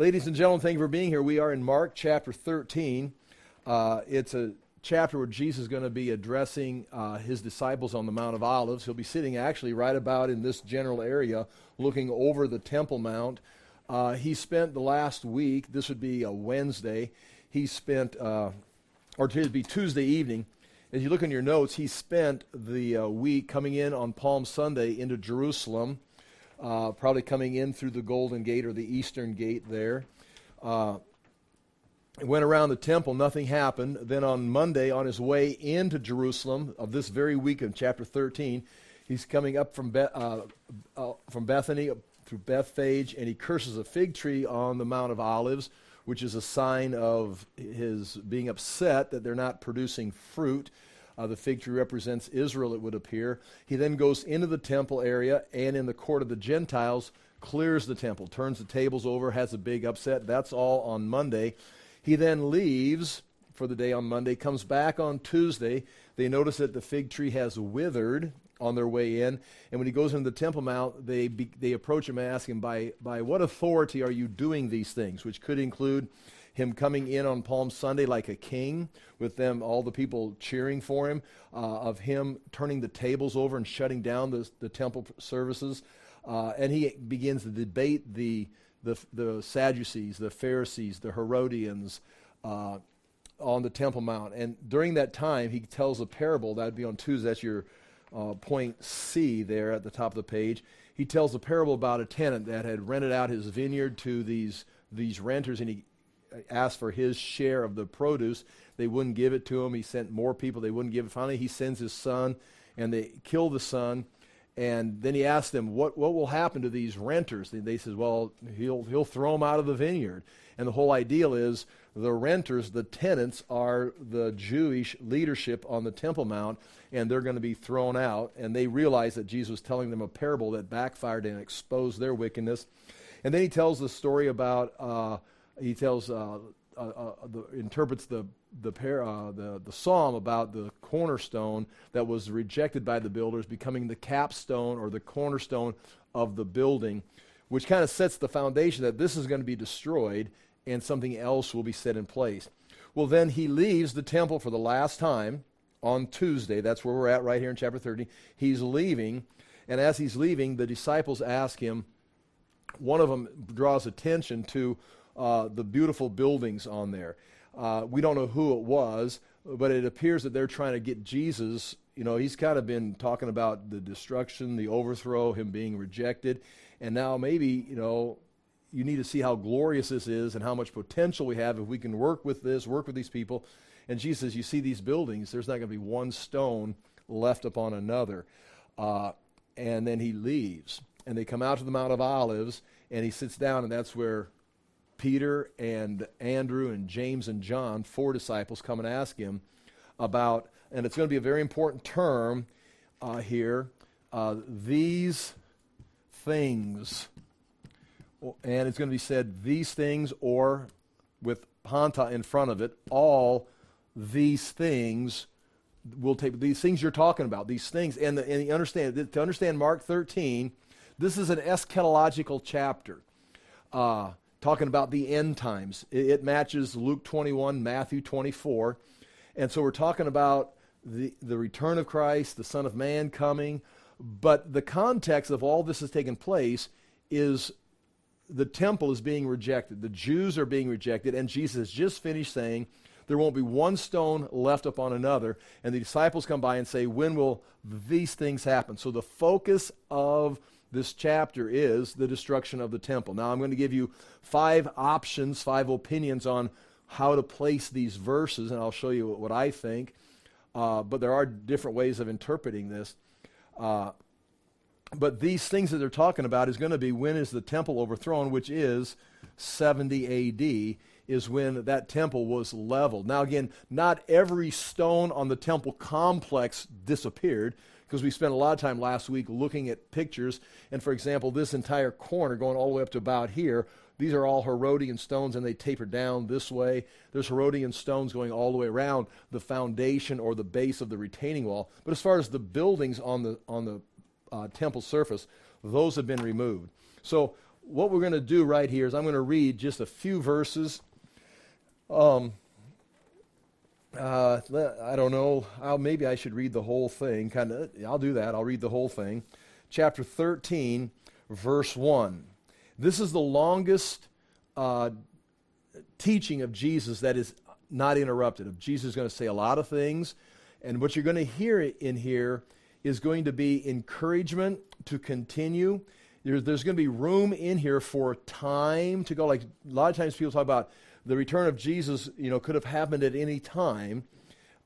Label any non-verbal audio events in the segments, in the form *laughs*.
Ladies and gentlemen, thank you for being here. We are in Mark chapter 13. Uh, it's a chapter where Jesus is going to be addressing uh, his disciples on the Mount of Olives. He'll be sitting actually right about in this general area, looking over the Temple Mount. Uh, he spent the last week, this would be a Wednesday, he spent, uh, or it would be Tuesday evening. As you look in your notes, he spent the uh, week coming in on Palm Sunday into Jerusalem uh, probably coming in through the Golden Gate or the Eastern Gate there. Uh, went around the temple, nothing happened. Then on Monday, on his way into Jerusalem of this very week of chapter 13, he's coming up from, Be- uh, uh, from Bethany through Bethphage, and he curses a fig tree on the Mount of Olives, which is a sign of his being upset that they're not producing fruit. Uh, the fig tree represents Israel, it would appear. He then goes into the temple area and in the court of the Gentiles clears the temple, turns the tables over, has a big upset. That's all on Monday. He then leaves for the day on Monday, comes back on Tuesday. They notice that the fig tree has withered on their way in. And when he goes into the Temple Mount, they, be, they approach him and ask him, by, by what authority are you doing these things? Which could include him coming in on Palm Sunday like a king, with them, all the people cheering for him, uh, of him turning the tables over and shutting down the, the temple services. Uh, and he begins to debate the, the, the Sadducees, the Pharisees, the Herodians uh, on the Temple Mount. And during that time, he tells a parable. That would be on Tuesday. That's your uh, point C there at the top of the page. He tells a parable about a tenant that had rented out his vineyard to these these renters, and he asked for his share of the produce. They wouldn't give it to him. He sent more people. They wouldn't give it. Finally, he sends his son, and they kill the son. And then he asked them, what, what will happen to these renters? And they says, well, he'll, he'll throw them out of the vineyard. And the whole ideal is the renters, the tenants, are the Jewish leadership on the Temple Mount, and they're going to be thrown out. And they realize that Jesus was telling them a parable that backfired and exposed their wickedness. And then he tells the story about uh, he tells uh, uh, uh, the, interprets the the, uh, the the psalm about the cornerstone that was rejected by the builders becoming the capstone or the cornerstone of the building, which kind of sets the foundation that this is going to be destroyed and something else will be set in place. Well, then he leaves the temple for the last time on Tuesday. That's where we're at right here in chapter 30. He's leaving, and as he's leaving, the disciples ask him. One of them draws attention to uh, the beautiful buildings on there. Uh, we don't know who it was, but it appears that they're trying to get Jesus. You know, he's kind of been talking about the destruction, the overthrow, him being rejected. And now maybe, you know, you need to see how glorious this is and how much potential we have if we can work with this, work with these people. And Jesus says, You see these buildings, there's not going to be one stone left upon another. Uh, and then he leaves. And they come out to the Mount of Olives, and he sits down, and that's where Peter and Andrew and James and John, four disciples, come and ask him about, and it's going to be a very important term uh, here, uh, these things. And it's going to be said, these things, or with Panta in front of it, all these things will take, these things you're talking about, these things. And, the, and you understand, to understand Mark 13, this is an eschatological chapter. Uh, talking about the end times. It, matches Luke 21, Matthew 24. And so we're talking about the, the return of Christ, the Son of Man coming. But the context of all this has taken place is the temple is being rejected. The Jews are being rejected. And Jesus has just finished saying, there won't be one stone left upon another. And the disciples come by and say, When will these things happen? So the focus of this chapter is the destruction of the temple. Now, I'm going to give you five options, five opinions on how to place these verses, and I'll show you what I think. Uh, but there are different ways of interpreting this. Uh, but these things that they're talking about is going to be when is the temple overthrown, which is 70 AD, is when that temple was leveled. Now, again, not every stone on the temple complex disappeared because we spent a lot of time last week looking at pictures. And for example, this entire corner going all the way up to about here, these are all Herodian stones and they taper down this way. There's Herodian stones going all the way around the foundation or the base of the retaining wall. But as far as the buildings on the, on the uh, temple surface, those have been removed. So what we're going to do right here is I'm going to read just a few verses. Um, uh, I don't know. I'll, maybe I should read the whole thing. Kind of. I'll do that. I'll read the whole thing. Chapter 13, verse 1. This is the longest uh, teaching of Jesus that is not interrupted. Jesus is going to say a lot of things, and what you're going to hear in here is going to be encouragement to continue. There's going to be room in here for time to go. Like a lot of times people talk about the return of Jesus, you know, could have happened at any time.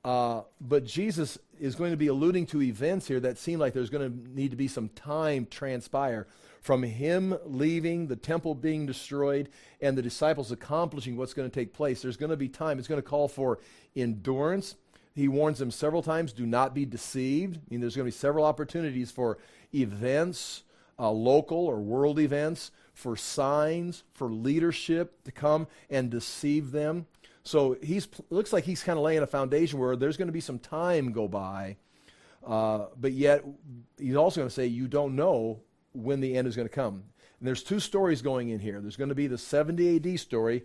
Uh, but Jesus is going to be alluding to events here that seem like there's going to need to be some time transpire from him leaving, the temple being destroyed, and the disciples accomplishing what's going to take place. There's going to be time. It's going to call for endurance. He warns them several times do not be deceived. I mean, there's going to be several opportunities for events, uh, local or world events, for signs, for leadership to come and deceive them. So he's looks like he's kind of laying a foundation where there's going to be some time go by, uh, but yet he's also going to say you don't know when the end is going to come. And there's two stories going in here. There's going to be the 70 AD story.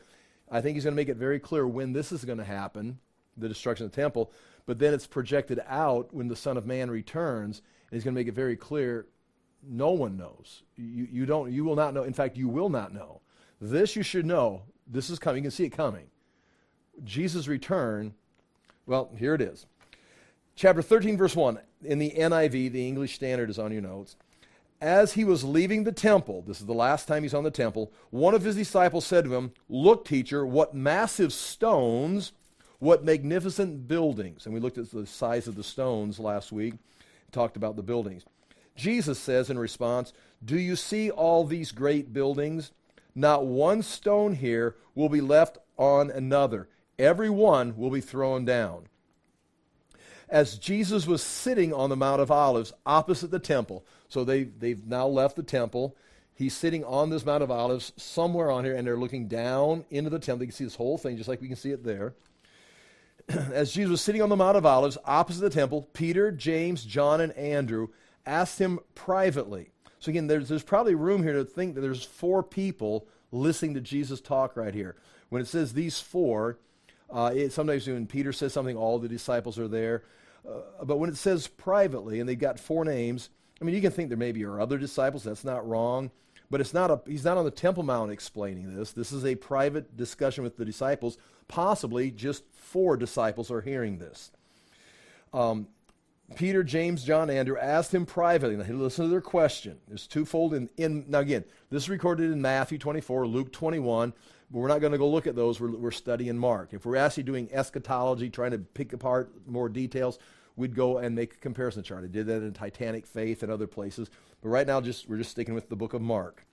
I think he's going to make it very clear when this is going to happen, the destruction of the temple. But then it's projected out when the Son of Man returns, and he's going to make it very clear no one knows. You, you, don't, you will not know. In fact, you will not know. This you should know. This is coming. You can see it coming. Jesus' return, well, here it is. Chapter 13, verse 1. In the NIV, the English Standard is on your notes. As he was leaving the temple, this is the last time he's on the temple, one of his disciples said to him, Look, teacher, what massive stones, what magnificent buildings. And we looked at the size of the stones last week, talked about the buildings. Jesus says in response, Do you see all these great buildings? Not one stone here will be left on another. Every one will be thrown down. As Jesus was sitting on the Mount of Olives opposite the temple, so they, they've now left the temple. He's sitting on this Mount of Olives somewhere on here, and they're looking down into the temple. You can see this whole thing, just like we can see it there. *clears throat* As Jesus was sitting on the Mount of Olives opposite the temple, Peter, James, John, and Andrew asked him privately. So again, there's, there's probably room here to think that there's four people listening to Jesus talk right here. When it says these four, uh, it, sometimes when Peter says something, all the disciples are there. Uh, but when it says privately, and they've got four names, I mean, you can think there maybe are other disciples. That's not wrong. But it's not a, he's not on the Temple Mount explaining this. This is a private discussion with the disciples. Possibly just four disciples are hearing this. Um, Peter, James, John, Andrew asked him privately. Now, listen to their question. It's twofold. In, in, now, again, this is recorded in Matthew 24, Luke 21, but we're not going to go look at those. We're, we're studying Mark. If we're actually doing eschatology, trying to pick apart more details, we'd go and make a comparison chart. I did that in Titanic Faith and other places. But right now, just we're just sticking with the book of Mark.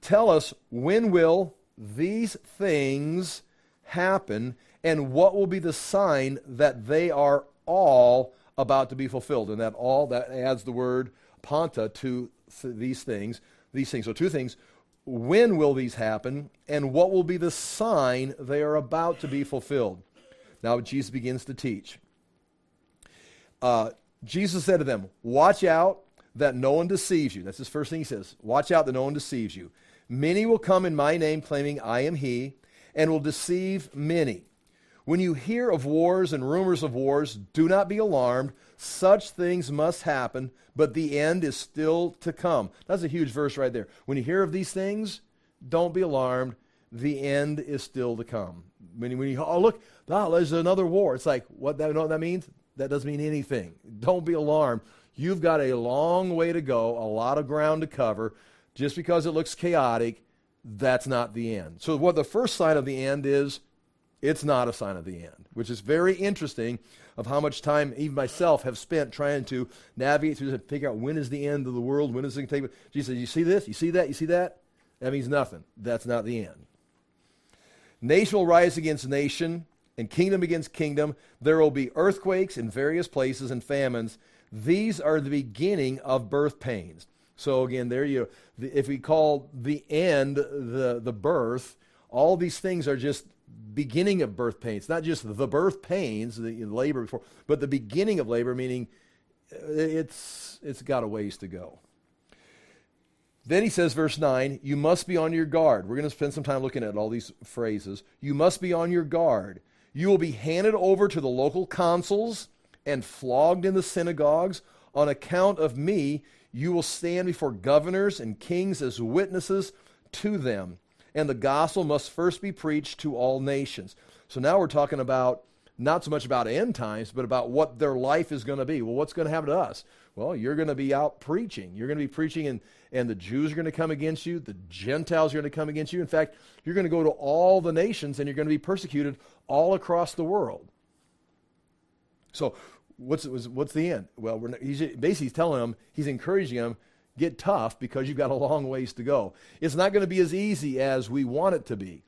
Tell us when will these things happen, and what will be the sign that they are all about to be fulfilled. And that all, that adds the word panta to th- these things. These things. So, two things. When will these happen? And what will be the sign they are about to be fulfilled? Now, Jesus begins to teach. Uh, Jesus said to them, Watch out that no one deceives you. That's his first thing he says. Watch out that no one deceives you. Many will come in my name, claiming I am he, and will deceive many. When you hear of wars and rumors of wars, do not be alarmed. Such things must happen, but the end is still to come. That's a huge verse right there. When you hear of these things, don't be alarmed. The end is still to come. When, when you, oh, look, oh, there's another war. It's like, what, that, you know what that means? That doesn't mean anything. Don't be alarmed. You've got a long way to go, a lot of ground to cover. Just because it looks chaotic, that's not the end. So, what the first sign of the end is it's not a sign of the end, which is very interesting of how much time even myself have spent trying to navigate through this and figure out when is the end of the world, when is it going to take Jesus says, you see this? You see that? You see that? That means nothing. That's not the end. Nation will rise against nation and kingdom against kingdom. There will be earthquakes in various places and famines. These are the beginning of birth pains. So again, there you if we call the end the the birth, all these things are just beginning of birth pains, not just the birth pains, the labor before, but the beginning of labor, meaning uh, it's, it's got a ways to go. Then he says, verse 9, you must be on your guard. We're going to spend some time looking at all these phrases. You must be on your guard. You will be handed over to the local consuls and flogged in the synagogues. On account of me, you will stand before governors and kings as witnesses to them. And the gospel must first be preached to all nations. So now we're talking about not so much about end times, but about what their life is going to be. Well, what's going to happen to us? Well, you're going to be out preaching. You're going to be preaching, and, and the Jews are going to come against you. The Gentiles are going to come against you. In fact, you're going to go to all the nations, and you're going to be persecuted all across the world. So, what's, what's the end? Well, basically he's telling them, he's encouraging them, get tough because you've got a long ways to go. It's not going to be as easy as we want it to be.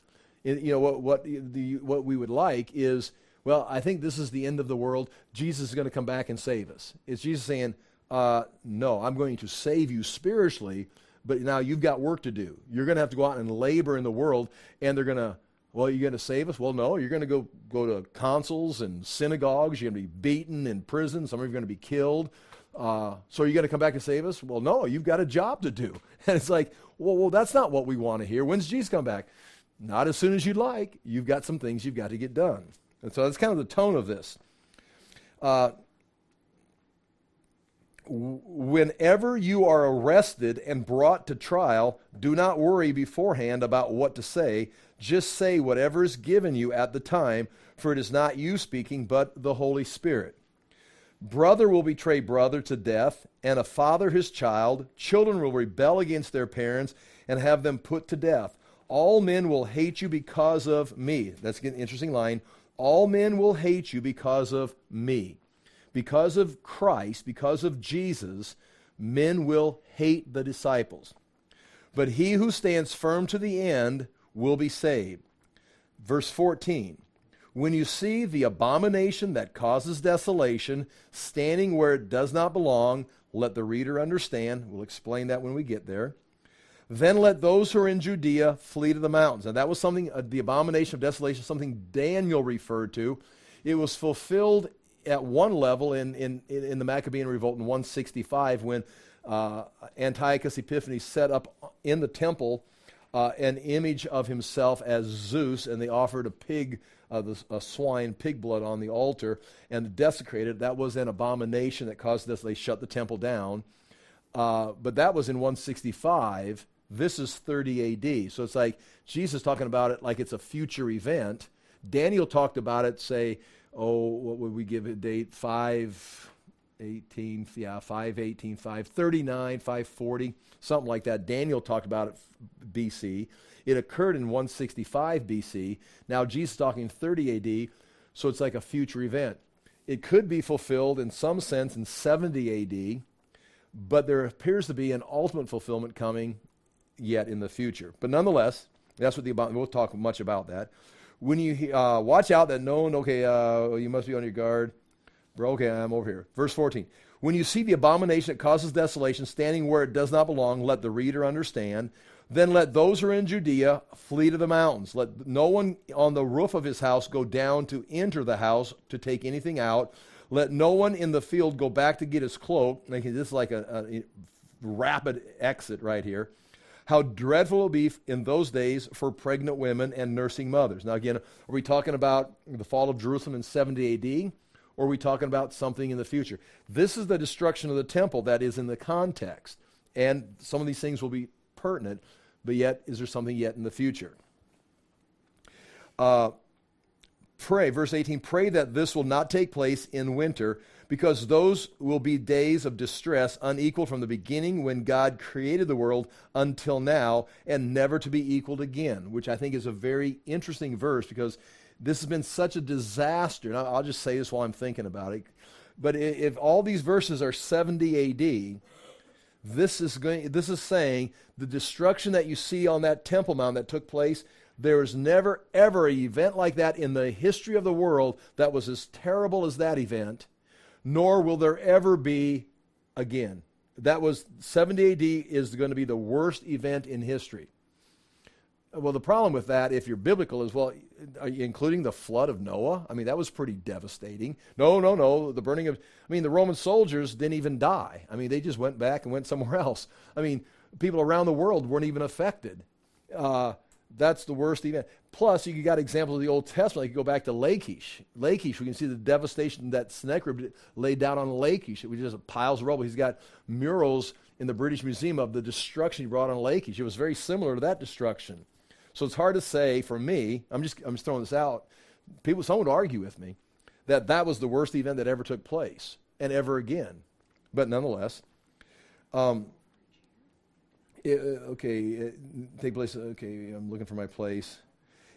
It, you know, what, what, the, what we would like is well, I think this is the end of the world. Jesus is going to come back and save us. It's Jesus saying, uh, No, I'm going to save you spiritually, but now you've got work to do. You're going to have to go out and labor in the world, and they're going to, well, you're going to save us? Well, no, you're going to go, go to consuls and synagogues. You're going to be beaten in prison. Some of you are going to be killed. Uh, so are you're going to come back and save us? Well, no, you've got a job to do. *laughs* And it's like, well, well, that's not what we want to hear. When's Jesus come back? Not as soon as you'd like. You've got some things you've got to get done. And so that's kind of the tone of this. Uh, whenever you are arrested and brought to trial, do not worry beforehand about what to say. Just say whatever is given you at the time, for it is not you speaking, but the Holy Spirit. Brother will betray brother to death, and a father his child. Children will rebel against their parents and have them put to death. All men will hate you because of me. That's an interesting line. All men will hate you because of me. Because of Christ, because of Jesus, men will hate the disciples. But he who stands firm to the end will be saved. Verse 14 When you see the abomination that causes desolation standing where it does not belong, let the reader understand. We'll explain that when we get there. Then let those who are in Judea flee to the mountains. And that was something, uh, the abomination of desolation, something Daniel referred to. It was fulfilled at one level in, in, in the Maccabean revolt in 165 when uh, Antiochus Epiphanes set up in the temple uh, an image of himself as Zeus, and they offered a pig, uh, the, a swine, pig blood on the altar and desecrated. That was an abomination that caused this. They shut the temple down. Uh, but that was in 165. This is 30 AD. So it's like Jesus talking about it like it's a future event. Daniel talked about it, say, oh, what would we give it date? 518, yeah, 518, 539, 540, something like that. Daniel talked about it BC. It occurred in 165 BC. Now Jesus is talking 30 AD, so it's like a future event. It could be fulfilled in some sense in 70 AD, but there appears to be an ultimate fulfillment coming yet in the future. But nonetheless, that's what the. We'll talk much about that. When you uh, watch out that no one, okay, uh, you must be on your guard. Bro, okay, I'm over here. Verse 14. When you see the abomination that causes desolation standing where it does not belong, let the reader understand. Then let those who are in Judea flee to the mountains. Let no one on the roof of his house go down to enter the house to take anything out. Let no one in the field go back to get his cloak. This is like a, a rapid exit right here how dreadful it will be in those days for pregnant women and nursing mothers. Now, again, are we talking about the fall of Jerusalem in 70 AD? Or are we talking about something in the future? This is the destruction of the temple that is in the context. And some of these things will be pertinent, but yet, is there something yet in the future? Uh, pray, verse 18, pray that this will not take place in winter because those will be days of distress unequal from the beginning when God created the world until now and never to be equaled again, which I think is a very interesting verse because this has been such a disaster. And I'll just say this while I'm thinking about it. But if all these verses are 70 AD, this is going this is saying the destruction that you see on that temple mount that took place there was never ever an event like that in the history of the world that was as terrible as that event nor will there ever be again. That was 70 AD is going to be the worst event in history. Well, the problem with that, if you're biblical, is well, including the flood of Noah. I mean, that was pretty devastating. No, no, no. The burning of, I mean, the Roman soldiers didn't even die. I mean, they just went back and went somewhere *laughs* else. I mean, people around the world weren't even affected. Uh, that's the worst event. Plus, you got examples of the Old Testament. You go back to Lachish. Lachish, we can see the devastation that Sennacherib laid down on Lachish. It was just piles of rubble. He's got murals in the British Museum of the destruction he brought on Lachish. It was very similar to that destruction. So it's hard to say for me. I'm just I'm just throwing this out. People, someone would argue with me that that was the worst event that ever took place and ever again. But nonetheless, um, it, uh, okay, it, take place. Okay, I'm looking for my place.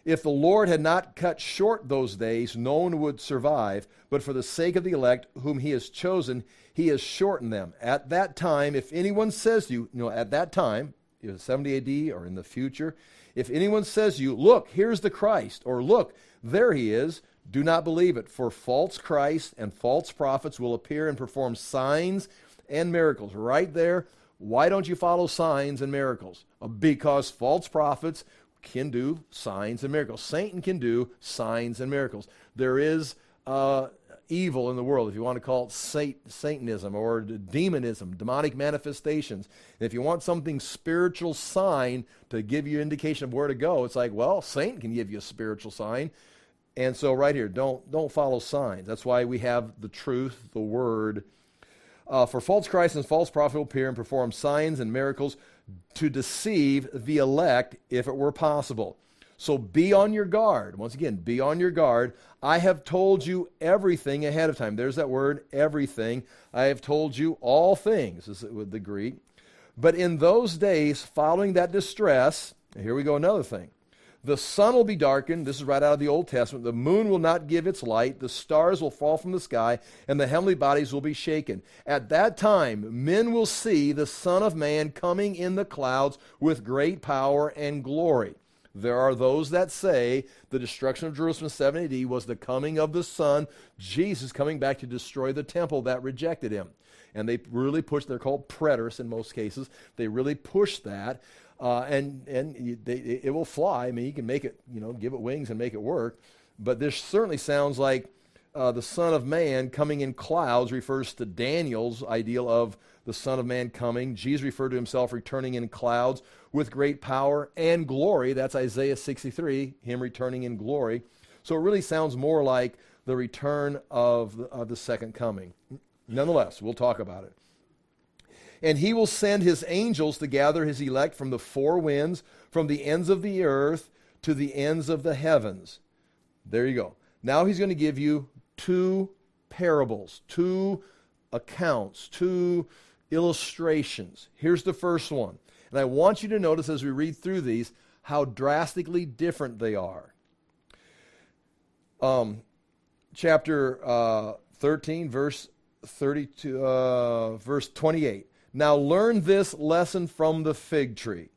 If the Lord had not cut short those days, no one would survive. But for the sake of the elect, whom He has chosen, He has shortened them. At that time, if anyone says to you, you know, at that time, it was 70 AD or in the future, if anyone says you, Look, here's the Christ, or Look, there He is, do not believe it. For false Christs and false prophets will appear and perform signs and miracles. Right there why don't you follow signs and miracles? Uh, because false prophets can do signs and miracles. Satan can do signs and miracles. There is uh, evil in the world, if you want to call it sat- Satanism or demonism, demonic manifestations. And if you want something spiritual sign to give you indication of where to go, it's like, well, Satan can give you a spiritual sign. And so right here, don't don't follow signs. That's why we have the truth, the word, uh, for false Christ and false prophet will appear and perform signs and miracles to deceive the elect if it were possible. So be on your guard. Once again, be on your guard. I have told you everything ahead of time. There's that word, everything. I have told you all things, is the Greek. But in those days, following that distress, here we go, another thing. The sun will be darkened. This is right out of the Old Testament. The moon will not give its light. The stars will fall from the sky, and the heavenly bodies will be shaken. At that time, men will see the Son of Man coming in the clouds with great power and glory. There are those that say the destruction of Jerusalem in 70 AD was the coming of the Son, Jesus coming back to destroy the temple that rejected him. And they really push, they're called preterists in most cases. They really push that. Uh, and and they, it will fly. I mean, you can make it, you know, give it wings and make it work. But this certainly sounds like uh, the Son of Man coming in clouds refers to Daniel's ideal of the Son of Man coming. Jesus referred to himself returning in clouds with great power and glory. That's Isaiah 63, him returning in glory. So it really sounds more like the return of the, of the second coming. Nonetheless, we'll talk about it. And he will send his angels to gather his elect from the four winds, from the ends of the earth to the ends of the heavens. There you go. Now he's going to give you two parables, two accounts, two illustrations. Here's the first one. And I want you to notice as we read through these how drastically different they are. Um, chapter uh, 13, verse 32, uh, verse 28. Now learn this lesson from the fig tree.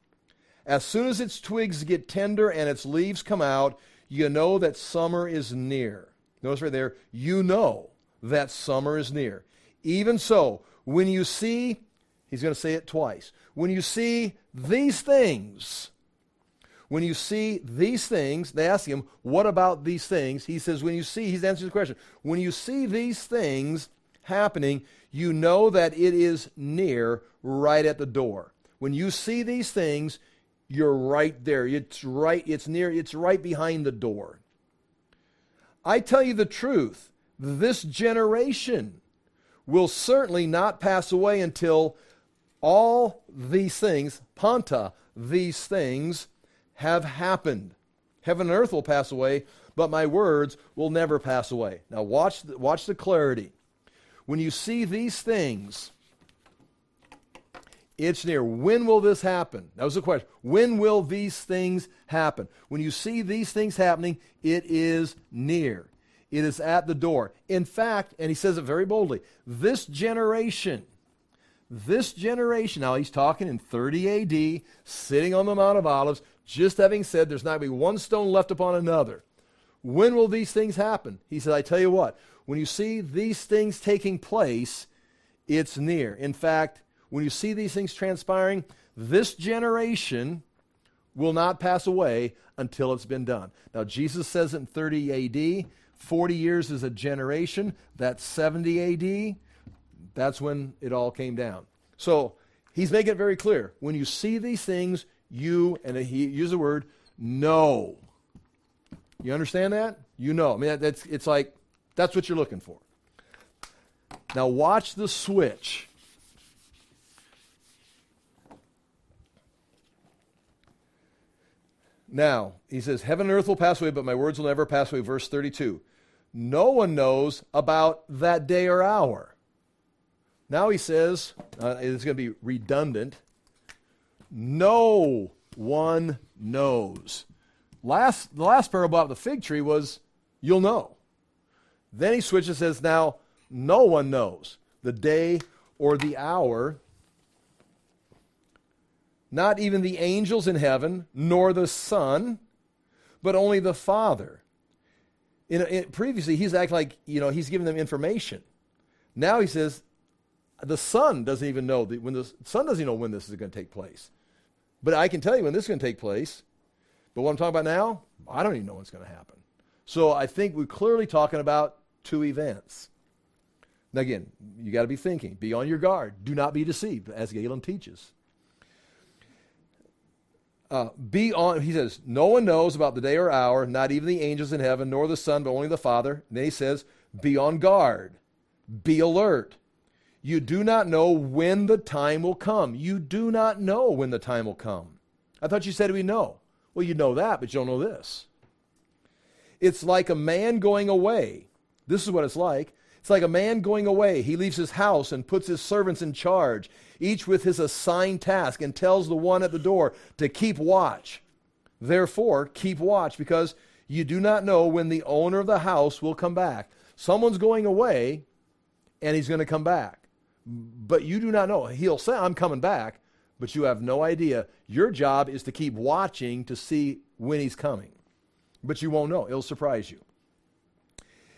As soon as its twigs get tender and its leaves come out, you know that summer is near. Notice right there, you know that summer is near. Even so, when you see, he's going to say it twice, when you see these things, when you see these things, they ask him, What about these things? He says, When you see, he's answering the question, when you see these things happening, you know that it is near right at the door. When you see these things, you're right there. It's right, it's near, it's right behind the door. I tell you the truth, this generation will certainly not pass away until all these things, panta, these things, have happened. Heaven and earth will pass away, but my words will never pass away. Now watch the, watch the clarity. When you see these things, it's near. When will this happen? That was the question. When will these things happen? When you see these things happening, it is near. It is at the door. In fact, and he says it very boldly, this generation, this generation, now he's talking in 30 AD, sitting on the Mount of Olives, just having said there's not going to be one stone left upon another. When will these things happen? He said, I tell you what, when you see these things taking place, it's near. In fact, when you see these things transpiring, this generation will not pass away until it's been done. Now, Jesus says in 30 AD, 40 years is a generation. That's 70 AD. That's when it all came down. So He's making it very clear. When you see these things, you, and he used the word, know. You understand that? You know. I mean, that's, it's like, that's what you're looking for. Now, watch the switch. Now, he says, Heaven and earth will pass away, but my words will never pass away. Verse 32. No one knows about that day or hour. Now he says, uh, it's going to be redundant. No one knows. Last, the last parable about the fig tree was, you'll know. Then he switches and says, now no one knows the day or the hour not even the angels in heaven, nor the Son, but only the Father. In, in, previously, he's acting like, you know, he's giving them information. Now he says, the Son doesn't even know, the, when the Son doesn't even know when this is going to take place. But I can tell you when this is going to take place. But what I'm talking about now, I don't even know what's going to happen. So I think we're clearly talking about two events. Now, again, you got to be thinking, be on your guard. Do not be deceived, as Galen teaches. Uh, be on, he says, no one knows about the day or hour, not even the angels in heaven, nor the Son, but only the Father. And then he says, be on guard, be alert. You do not know when the time will come. You do not know when the time will come. I thought you said we know. Well, you know that, but you don't know this. It's like a man going away. This is what it's like. It's like a man going away. He leaves his house and puts his servants in charge, each with his assigned task, and tells the one at the door to keep watch. Therefore, keep watch, because you do not know when the owner of the house will come back. Someone's going away, and he's going to come back. But you do not know. He'll say, I'm coming back, but you have no idea. Your job is to keep watching to see when he's coming. But you won't know. It'll surprise you.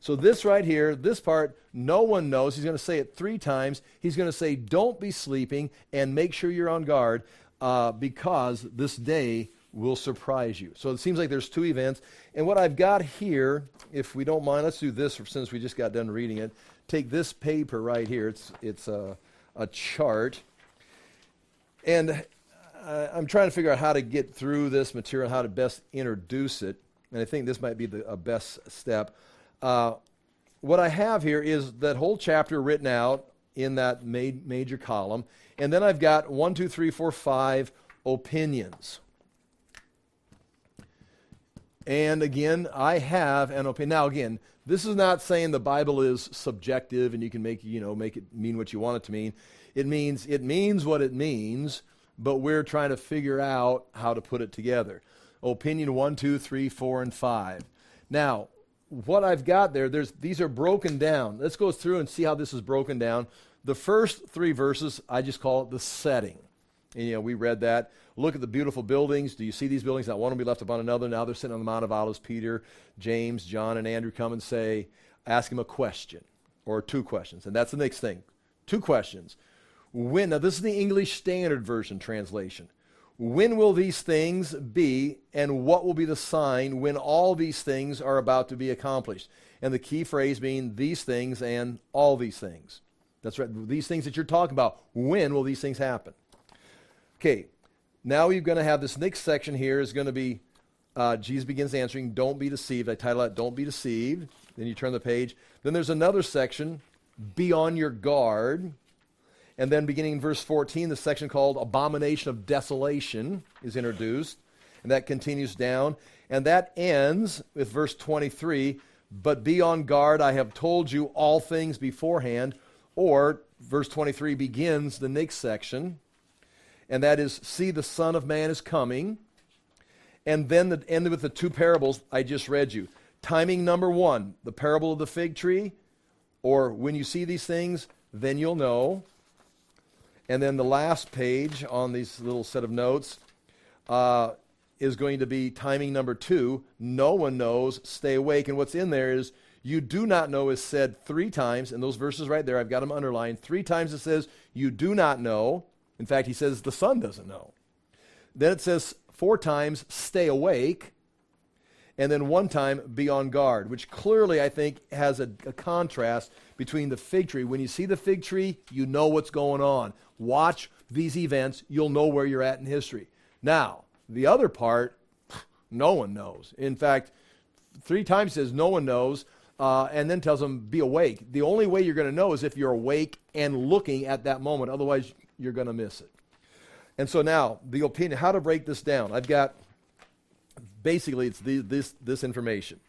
So, this right here, this part, no one knows. He's going to say it three times. He's going to say, Don't be sleeping and make sure you're on guard uh, because this day will surprise you. So, it seems like there's two events. And what I've got here, if we don't mind, let's do this since we just got done reading it. Take this paper right here, it's, it's a, a chart. And uh, I'm trying to figure out how to get through this material, how to best introduce it. And I think this might be the best step. Uh, what I have here is that whole chapter written out in that ma- major column. And then I've got one, two, three, four, five opinions. And again, I have an opinion. Now, again, this is not saying the Bible is subjective and you can make, you know, make it mean what you want it to mean. It means it means what it means, but we're trying to figure out how to put it together. Opinion one, two, three, four, and five. Now, what I've got there, there's, these are broken down. Let's go through and see how this is broken down. The first three verses, I just call it the setting. And, you know, we read that. Look at the beautiful buildings. Do you see these buildings? Not one will be left upon another. Now they're sitting on the Mount of Olives. Peter, James, John, and Andrew come and say, ask him a question or two questions. And that's the next thing. Two questions. When, now this is the English Standard Version translation. When will these things be, and what will be the sign when all these things are about to be accomplished? And the key phrase being these things and all these things. That's right. These things that you're talking about. When will these things happen? Okay. Now we're going to have this next section here is going to be uh, Jesus begins answering, Don't be deceived. I title it, Don't be deceived. Then you turn the page. Then there's another section, Be on your guard. And then beginning in verse 14, the section called Abomination of Desolation is introduced. And that continues down. And that ends with verse 23 But be on guard, I have told you all things beforehand. Or verse 23 begins the next section. And that is See, the Son of Man is coming. And then the end with the two parables I just read you. Timing number one, the parable of the fig tree, or when you see these things, then you'll know. And then the last page on these little set of notes uh, is going to be timing number two. No one knows. Stay awake. And what's in there is you do not know is said three times. And those verses right there, I've got them underlined. Three times it says you do not know. In fact, he says the son doesn't know. Then it says four times stay awake. And then one time be on guard, which clearly I think has a, a contrast between the fig tree. When you see the fig tree, you know what's going on. Watch these events, you'll know where you're at in history. Now, the other part, no one knows. In fact, three times says no one knows, uh, and then tells them be awake. The only way you're going to know is if you're awake and looking at that moment. Otherwise, you're going to miss it. And so now, the opinion, how to break this down. I've got basically it's the, this this information.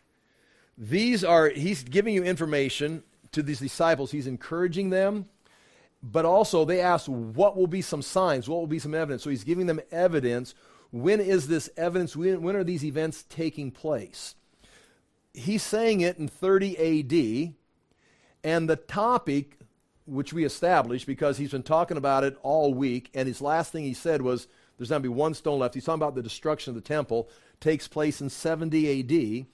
These are he's giving you information to these disciples. He's encouraging them but also they ask what will be some signs? What will be some evidence? So he's giving them evidence. When is this evidence? When, when are these events taking place? He's saying it in 30 AD and the topic which we established because he's been talking about it all week and his last thing he said was there's not going to be one stone left. He's talking about the destruction of the temple takes place in 70 AD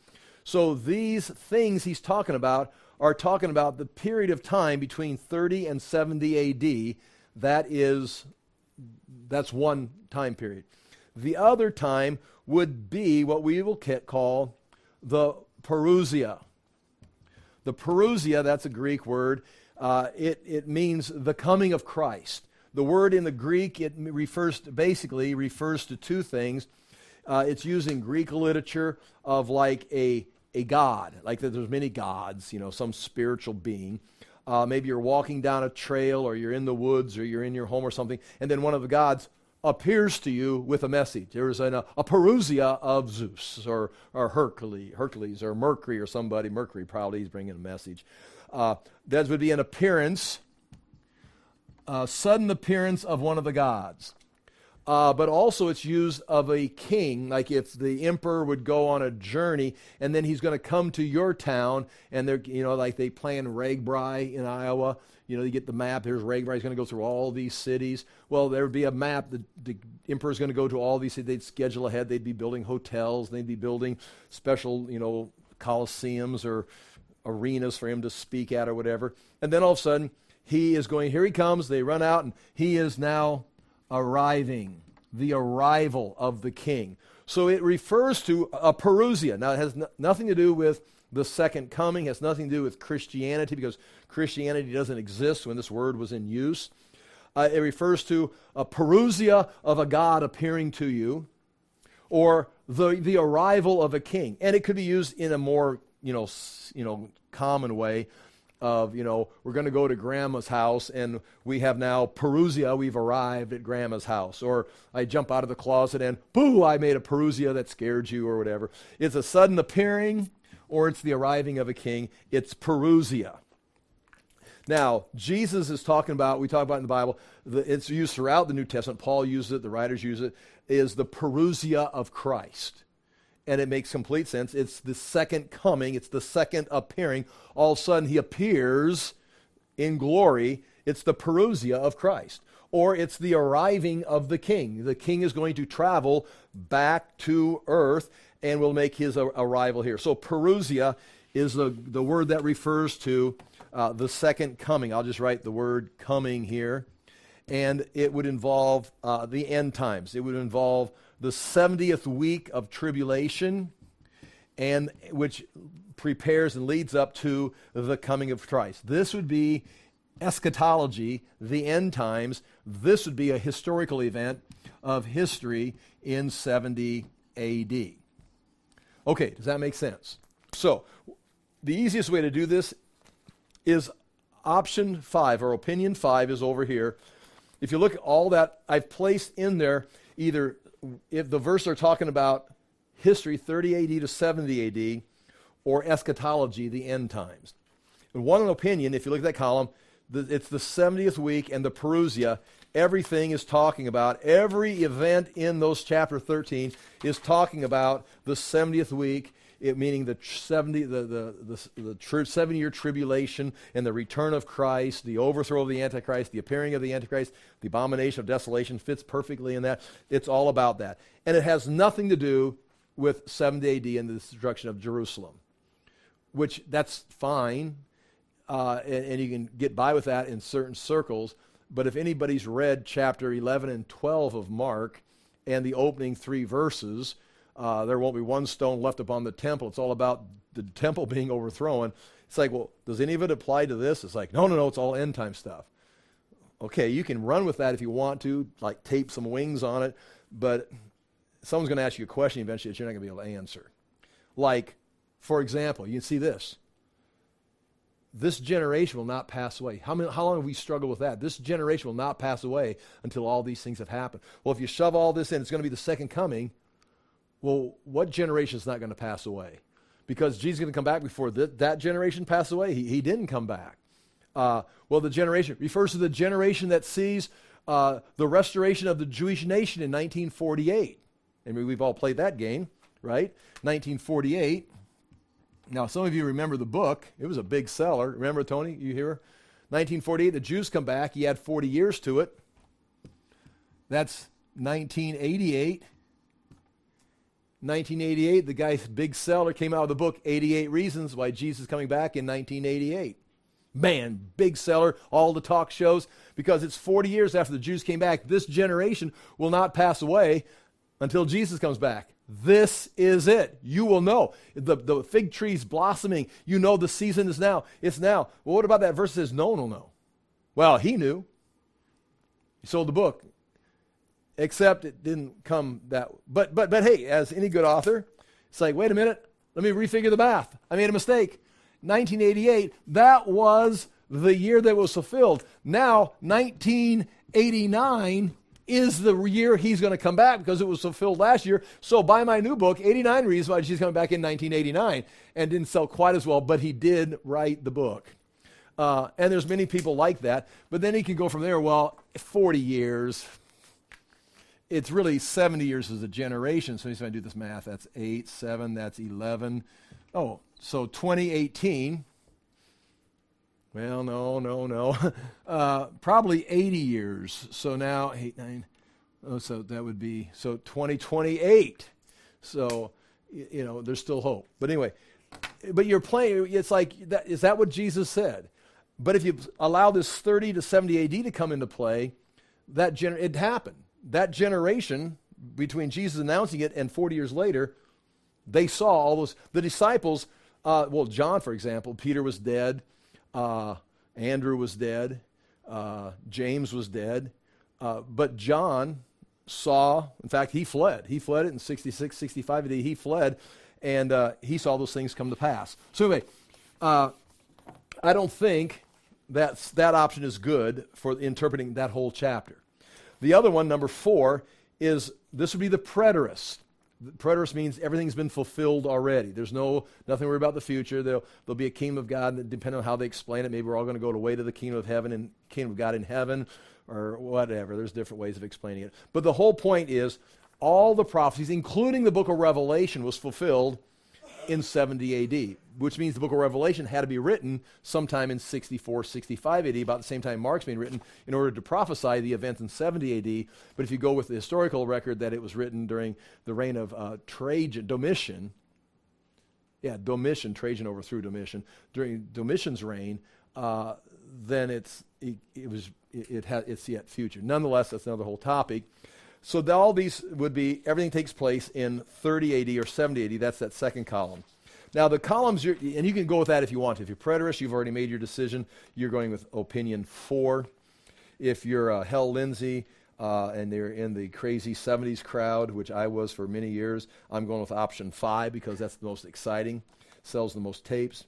so these things he's talking about are talking about the period of time between 30 and 70 AD. That is, that's one time period. The other time would be what we will call the Parousia. The Parousia, that's a Greek word. Uh, it, it means the coming of Christ. The word in the Greek, it refers to, basically refers to two things. Uh, it's used in Greek literature of like a a god, like that there's many gods, you know, some spiritual being. Uh, maybe you're walking down a trail or you're in the woods or you're in your home or something, and then one of the gods appears to you with a message. There's an, a, a parousia of Zeus or, or Hercules, Hercules or Mercury or somebody. Mercury probably is bringing a message. Uh, that would be an appearance, a sudden appearance of one of the gods. Uh, but also it's used of a king, like if the emperor would go on a journey and then he's going to come to your town, and they're, you know, like they plan RAGBRAI in Iowa. You know, you get the map. Here's RAGBRAI. He's going to go through all these cities. Well, there would be a map. The, the emperor's going to go to all these cities. They'd schedule ahead. They'd be building hotels. They'd be building special, you know, coliseums or arenas for him to speak at or whatever. And then all of a sudden, he is going, here he comes. They run out, and he is now arriving, the arrival of the king. So it refers to a parousia. Now, it has no, nothing to do with the second coming, it has nothing to do with Christianity because Christianity doesn't exist when this word was in use. Uh, it refers to a parousia of a God appearing to you or the, the arrival of a king. And it could be used in a more, you know, you know, common way of, you know, we're going to go to grandma's house and we have now Parousia, we've arrived at grandma's house. Or I jump out of the closet and, boo, I made a Parousia that scared you or whatever. It's a sudden appearing or it's the arriving of a king. It's Parousia. Now, Jesus is talking about, we talk about in the Bible, the, it's used throughout the New Testament. Paul uses it, the writers use it, is the Parousia of Christ and it makes complete sense. It's the second coming, it's the second appearing. All of a sudden, he appears in glory. It's the parousia of Christ, or it's the arriving of the king. The king is going to travel back to earth and will make his arrival here. So, parousia is the, the word that refers to uh, the second coming. I'll just write the word coming here. And it would involve uh, the end times, it would involve the 70th week of tribulation, and which prepares and leads up to the coming of Christ. This would be eschatology, the end times. This would be a historical event of history in 70 AD. Okay, does that make sense? So, the easiest way to do this is option five, or opinion five is over here. If you look at all that, I've placed in there either if the verse are talking about history 30 AD to 70 AD or eschatology, the end times. And one opinion, if you look at that column, it's the 70th week and the Parousia. Everything is talking about, every event in those chapter 13 is talking about the 70th week. It, meaning the 70, the, the, the, the tri- seven year tribulation and the return of Christ, the overthrow of the Antichrist, the appearing of the Antichrist, the abomination of desolation fits perfectly in that. It's all about that. And it has nothing to do with 70 AD and the destruction of Jerusalem, which that's fine. Uh, and, and you can get by with that in certain circles. But if anybody's read chapter 11 and 12 of Mark and the opening three verses, uh, there won't be one stone left upon the temple. It's all about the temple *laughs* being overthrown. It's like, well, does any of it apply to this? It's like, no, no, no, it's all end time stuff. Okay, you can run with that if you want to, like tape some wings on it, but someone's going to ask you a question eventually that you're not going to be able to answer. Like, for example, you can see this this generation will not pass away. How, many, how long have we struggled with that? This generation will not pass away until all these things have happened. Well, if you shove all this in, it's going to be the second coming. Well, what generation is not going to pass away? Because Jesus is going to come back before th- that generation pass away. He, he didn't come back. Uh, well, the generation refers to the generation that sees uh, the restoration of the Jewish nation in 1948. I mean, we've all played that game, right? 1948. Now, some of you remember the book. It was a big seller. Remember, Tony? You hear? 1948, the Jews come back. He had 40 years to it. That's 1988. 1988, the guy's big seller came out of the book 88 Reasons Why Jesus is Coming Back in 1988. Man, big seller, all the talk shows, because it's 40 years after the Jews came back. This generation will not pass away until Jesus comes back. This is it. You will know. The, the fig tree's blossoming. You know the season is now. It's now. Well, what about that verse that says no one will know? Well, he knew. He sold the book. Except it didn't come that but but but hey, as any good author, it's like, wait a minute, let me refigure the math. I made a mistake. 1988, that was the year that was fulfilled. Now, 1989 is the year he's going to come back because it was fulfilled last year. So buy my new book, 89 Reasons Why She's Coming Back in 1989, and didn't sell quite as well, but he did write the book. Uh, and there's many people like that. But then he can go from there, well, 40 years. It's really 70 years as a generation. So he's going to do this math. That's 8, 7, that's 11. Oh, so 2018 well, no, no, no. *laughs* Uh, probably 80 years. So now, 8, 9. Oh, so that would be, so 2028. So, you know, there's still hope. But anyway, but you're playing, it's like, that, is that what Jesus said? But if you allow this 30 to 70 AD to come into play, that gener- it happened. That generation, between Jesus announcing it and 40 years later, they saw all those, the disciples, uh, well, John, for example, Peter was dead. Uh, Andrew was dead. Uh, James was dead. Uh, but John saw, in fact, he fled. He fled it in 66, 65 AD. He fled, and uh, he saw those things come to pass. So, anyway, uh, I don't think that that option is good for interpreting that whole chapter. The other one, number four, is this would be the preterist. Preterist means everything's been fulfilled already. There's no nothing to worry about the future. There'll, there'll be a kingdom of God, depending on how they explain it. Maybe we're all going to go to way to the kingdom of heaven and kingdom of God in heaven, or whatever. There's different ways of explaining it. But the whole point is, all the prophecies, including the book of Revelation, was fulfilled in 70 AD, which means the book of Revelation had to be written sometime in 64, 65 AD, about the same time Mark's being written, in order to prophesy the events in 70 AD. But if you go with the historical record that it was written during the reign of uh, Trajan, Domitian, yeah, Domitian, Trajan overthrew Domitian, during Domitian's reign, uh, then it's, it, it was, it, it ha- it's yet future. Nonetheless, that's another whole topic. So all these would be, everything takes place in 30 AD or 70 AD. That's that second column. Now the columns, and you can go with that if you want to. If you're preterist, you've already made your decision. You're going with opinion four. If you're uh, Hal Lindsey uh, and they're in the crazy 70s crowd, which I was for many years, I'm going with option five because that's the most exciting, sells the most tapes.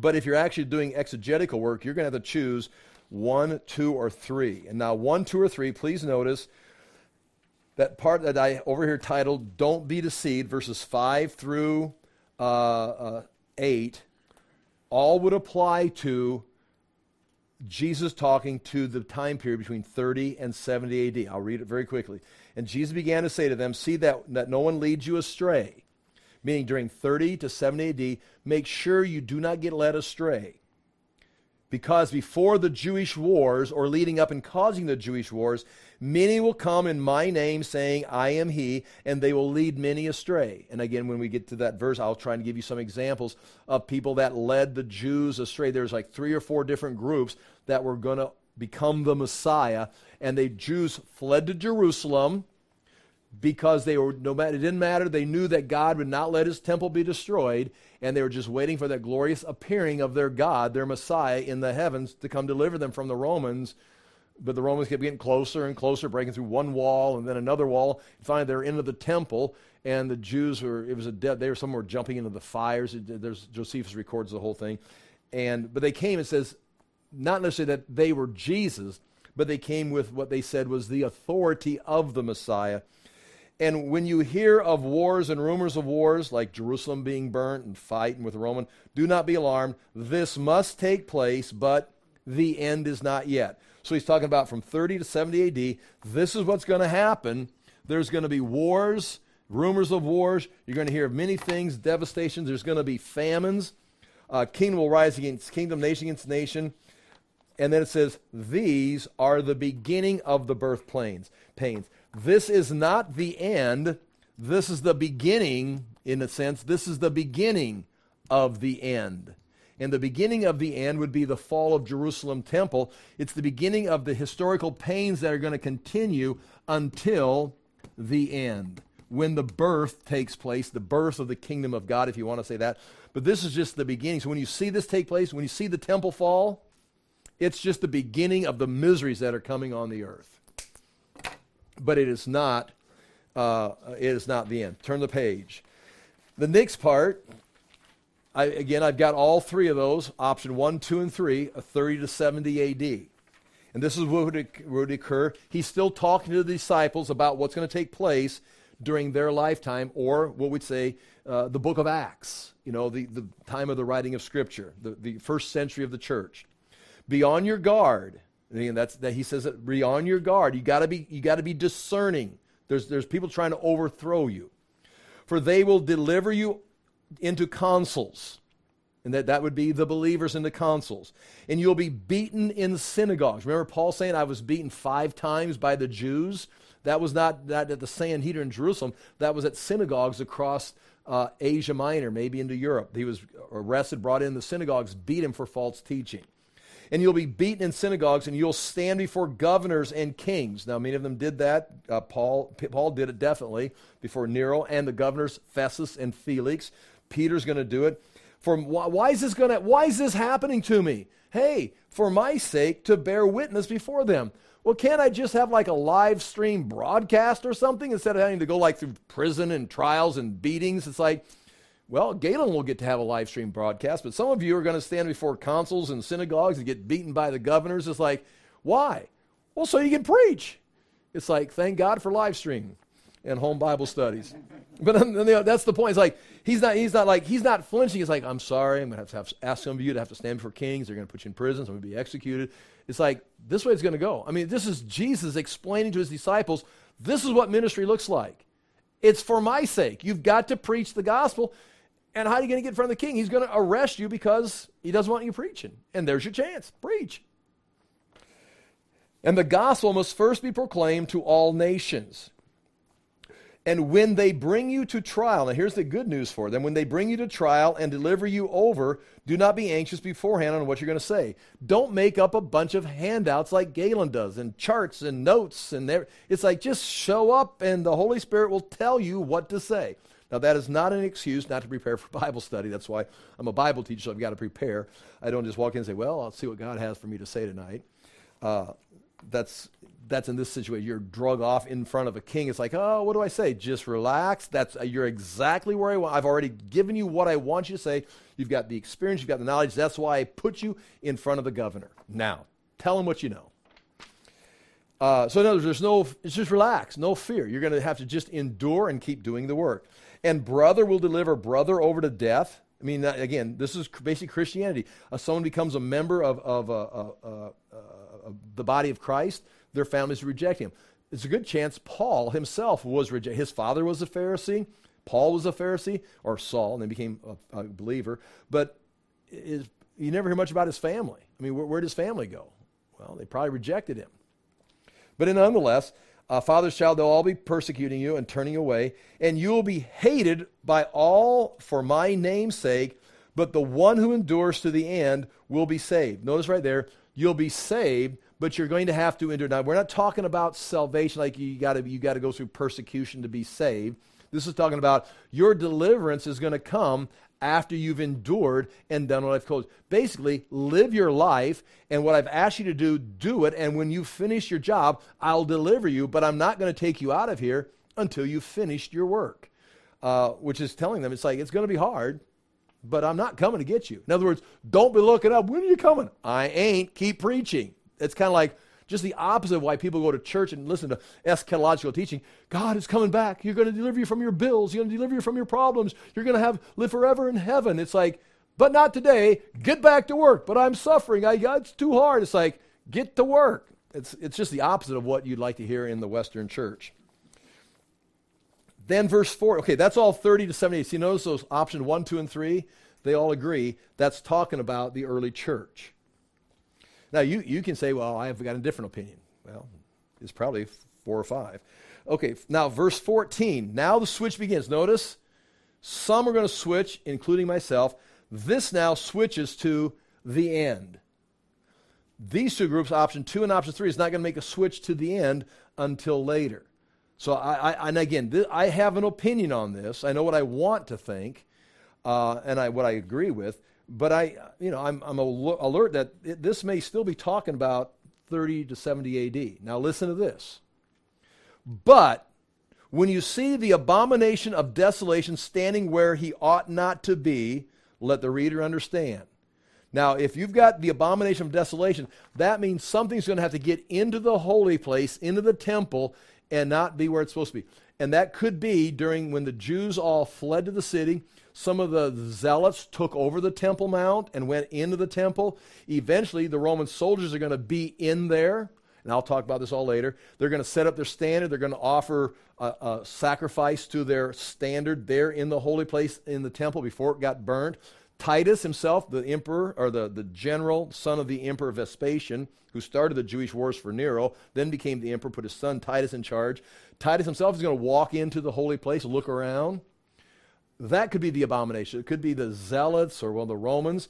But if you're actually doing exegetical work, you're going to have to choose one, two, or three. And now, one, two, or three, please notice that part that I over here titled Don't Be Deceived, verses 5 through uh, uh, 8, all would apply to Jesus talking to the time period between 30 and 70 AD. I'll read it very quickly. And Jesus began to say to them, See that, that no one leads you astray. meaning during 30 to 70 AD, make sure you do not get led astray. Because before the Jewish wars, or leading up and causing the Jewish wars, many will come in my name saying, I am he, and they will lead many astray. And again, when we get to that verse, I'll try and give you some examples of people that led the Jews astray. There's like three or four different groups that were going to become the Messiah, and the Jews fled to Jerusalem because they were no matter it didn't matter. They knew that god would not let his temple be destroyed and they were just waiting for that glorious appearing of their god their messiah in the heavens to come deliver them from the romans. But the romans kept getting closer and closer breaking through one wall and then another wall. Finally they're into the temple and the jews were it was a dead they were somewhere jumping into the fires. There's josephus records the whole thing. And but they came and says not necessarily that they were jesus but they came with what they said was the authority of the messiah and when you hear of wars and rumors of wars, like Jerusalem being burnt and fighting with the Roman, do not be alarmed. This must take place, but the end is not yet. So he's talking about from 30 to 70 AD. This is what's going to happen. There's going to be wars, rumors of wars. You're going to hear of many things, devastations. There's going to be famines. Uh, kingdom will rise against kingdom, nation against nation. And then it says, These are the beginning of the birth pains. pains. This is not the end. This is the beginning, in a sense. This is the beginning of the end. And the beginning of the end would be the fall of Jerusalem temple. It's the beginning of the historical pains that are going to continue until the end. When the birth takes place, the birth of the kingdom of God, if you want to say that. But this is just the beginning. So when you see this take place, when you see the temple fall, it's just the beginning of the miseries that are coming on the earth but it is not, uh, it is not the end. Turn the page. The next part, I, again, I've got all three of those option one, two, and three, a 30 to 70 AD. And this is what would, would occur. He's still talking to the disciples about what's going to take place during their lifetime, or what we'd say, uh, the book of Acts, you know, the, the time of the writing of Scripture, the, the first century of the church. Be on your guard and that's that he says that be on your guard. You gotta be you gotta be discerning. There's there's people trying to overthrow you. For they will deliver you into consuls. And that, that would be the believers in the consuls. And you'll be beaten in synagogues. Remember Paul saying, I was beaten five times by the Jews? That was not that at the Sanhedrin in Jerusalem. That was at synagogues across uh, Asia Minor, maybe into Europe. He was arrested, brought in the synagogues, beat him for false teaching and you'll be beaten in synagogues, and you'll stand before governors and kings. Now, many of them did that. Uh, Paul, Paul did it definitely before Nero and the governors Festus and Felix. Peter's going to do it. For why, why is this going to? Why is this happening to me? Hey, for my sake, to bear witness before them. Well, can't I just have like a live stream broadcast or something instead of having to go like through prison and trials and beatings? It's like well, Galen will get to have a live stream broadcast, but some of you are going to stand before consuls and synagogues and get beaten by the governors. It's like, why? Well, so you can preach. It's like, thank God for live stream and home Bible studies. *laughs* But that's the point. It's like he's not. He's not like he's not flinching. He's like, I'm sorry. I'm gonna have to have, ask some of you to have to stand before kings. They're gonna put you in prison. Some will be executed. It's like this way it's gonna go. I mean, this is Jesus explaining to his disciples. This is what ministry looks like. It's for my sake. You've got to preach the gospel. And how are you going to get in front of the king? He's going to arrest you because he doesn't want you preaching. And there's your chance. Preach. And the gospel must first be proclaimed to all nations. And when they bring you to trial, now here's the good news for them when they bring you to trial and deliver you over, do not be anxious beforehand on what you're going to say. Don't make up a bunch of handouts like Galen does and charts and notes. and there. It's like just show up and the Holy Spirit will tell you what to say. Now, that is not an excuse not to prepare for Bible study. That's why I'm a Bible teacher, so I've got to prepare. I don't just walk in and say, well, I'll see what God has for me to say tonight. Uh, that's, that's in this situation. You're drug off in front of a king. It's like, oh, what do I say? Just relax. That's, uh, you're exactly where I want. I've already given you what I want you to say. You've got the experience, you've got the knowledge. That's why I put you in front of the governor. Now, tell him what you know. Uh, so in other words, there's no, it's just relax, no fear. You're going to have to just endure and keep doing the work and brother will deliver brother over to death. I mean, again, this is basic Christianity. Uh, someone becomes a member of, of uh, uh, uh, the body of Christ, their families reject him. It's a good chance Paul himself was rejected. His father was a Pharisee. Paul was a Pharisee, or Saul, and then became a, a believer, but is, you never hear much about his family. I mean, where, where did his family go? Well, they probably rejected him. But nonetheless, uh, fathers shall they'll all be persecuting you and turning away, and you will be hated by all for my name's sake, but the one who endures to the end will be saved. Notice right there, you'll be saved, but you're going to have to endure. Now, we're not talking about salvation like you got to you got to go through persecution to be saved. This is talking about your deliverance is going to come after you've endured and done what I've you. Basically, live your life, and what I've asked you to do, do it. And when you finish your job, I'll deliver you, but I'm not going to take you out of here until you've finished your work. Uh, which is telling them it's like it's going to be hard, but I'm not coming to get you. In other words, don't be looking up. When are you coming? I ain't. Keep preaching. It's kind of like just the opposite of why people go to church and listen to eschatological teaching. God is coming back. You're going to deliver you from your bills. You're going to deliver you from your problems. You're going to have live forever in heaven. It's like, but not today. Get back to work. But I'm suffering. I, it's too hard. It's like, get to work. It's, it's just the opposite of what you'd like to hear in the Western church. Then verse 4, okay, that's all 30 to 78. See, notice those option 1, 2, and 3, they all agree. That's talking about the early church. Now, you, you can say, well, I've got a different opinion. Well, it's probably four or five. Okay, now verse 14. Now the switch begins. Notice, some are going to switch, including myself. This now switches to the end. These two groups, option two and option three, is not going to make a switch to the end until later. So, I, I and again, th- I have an opinion on this. I know what I want to think, uh, and I, what I agree with but I, you know, I'm, I'm alert that it, this may still be talking about 30 to 70 AD. Now listen to this. But when you see the abomination of desolation standing where he ought not to be, let the reader understand. Now, if you've got the abomination of desolation, that means something's going to have to get into the holy place, into the temple, and not be where it's supposed to be. And that could be during when the Jews all fled to the city some of the zealots took over the Temple Mount and went into the temple. Eventually, the Roman soldiers are going to be in there. And I'll talk about this all later. They're going to set up their standard. They're going to offer a, a sacrifice to their standard there in the holy place in the temple before it got burned. Titus himself, the emperor, or the, the general, son of the emperor Vespasian, who started the Jewish wars for Nero, then became the emperor, put his son Titus in charge. Titus himself is going to walk into the holy place, look around. That could be the abomination. It could be the Zealots or, well, the Romans.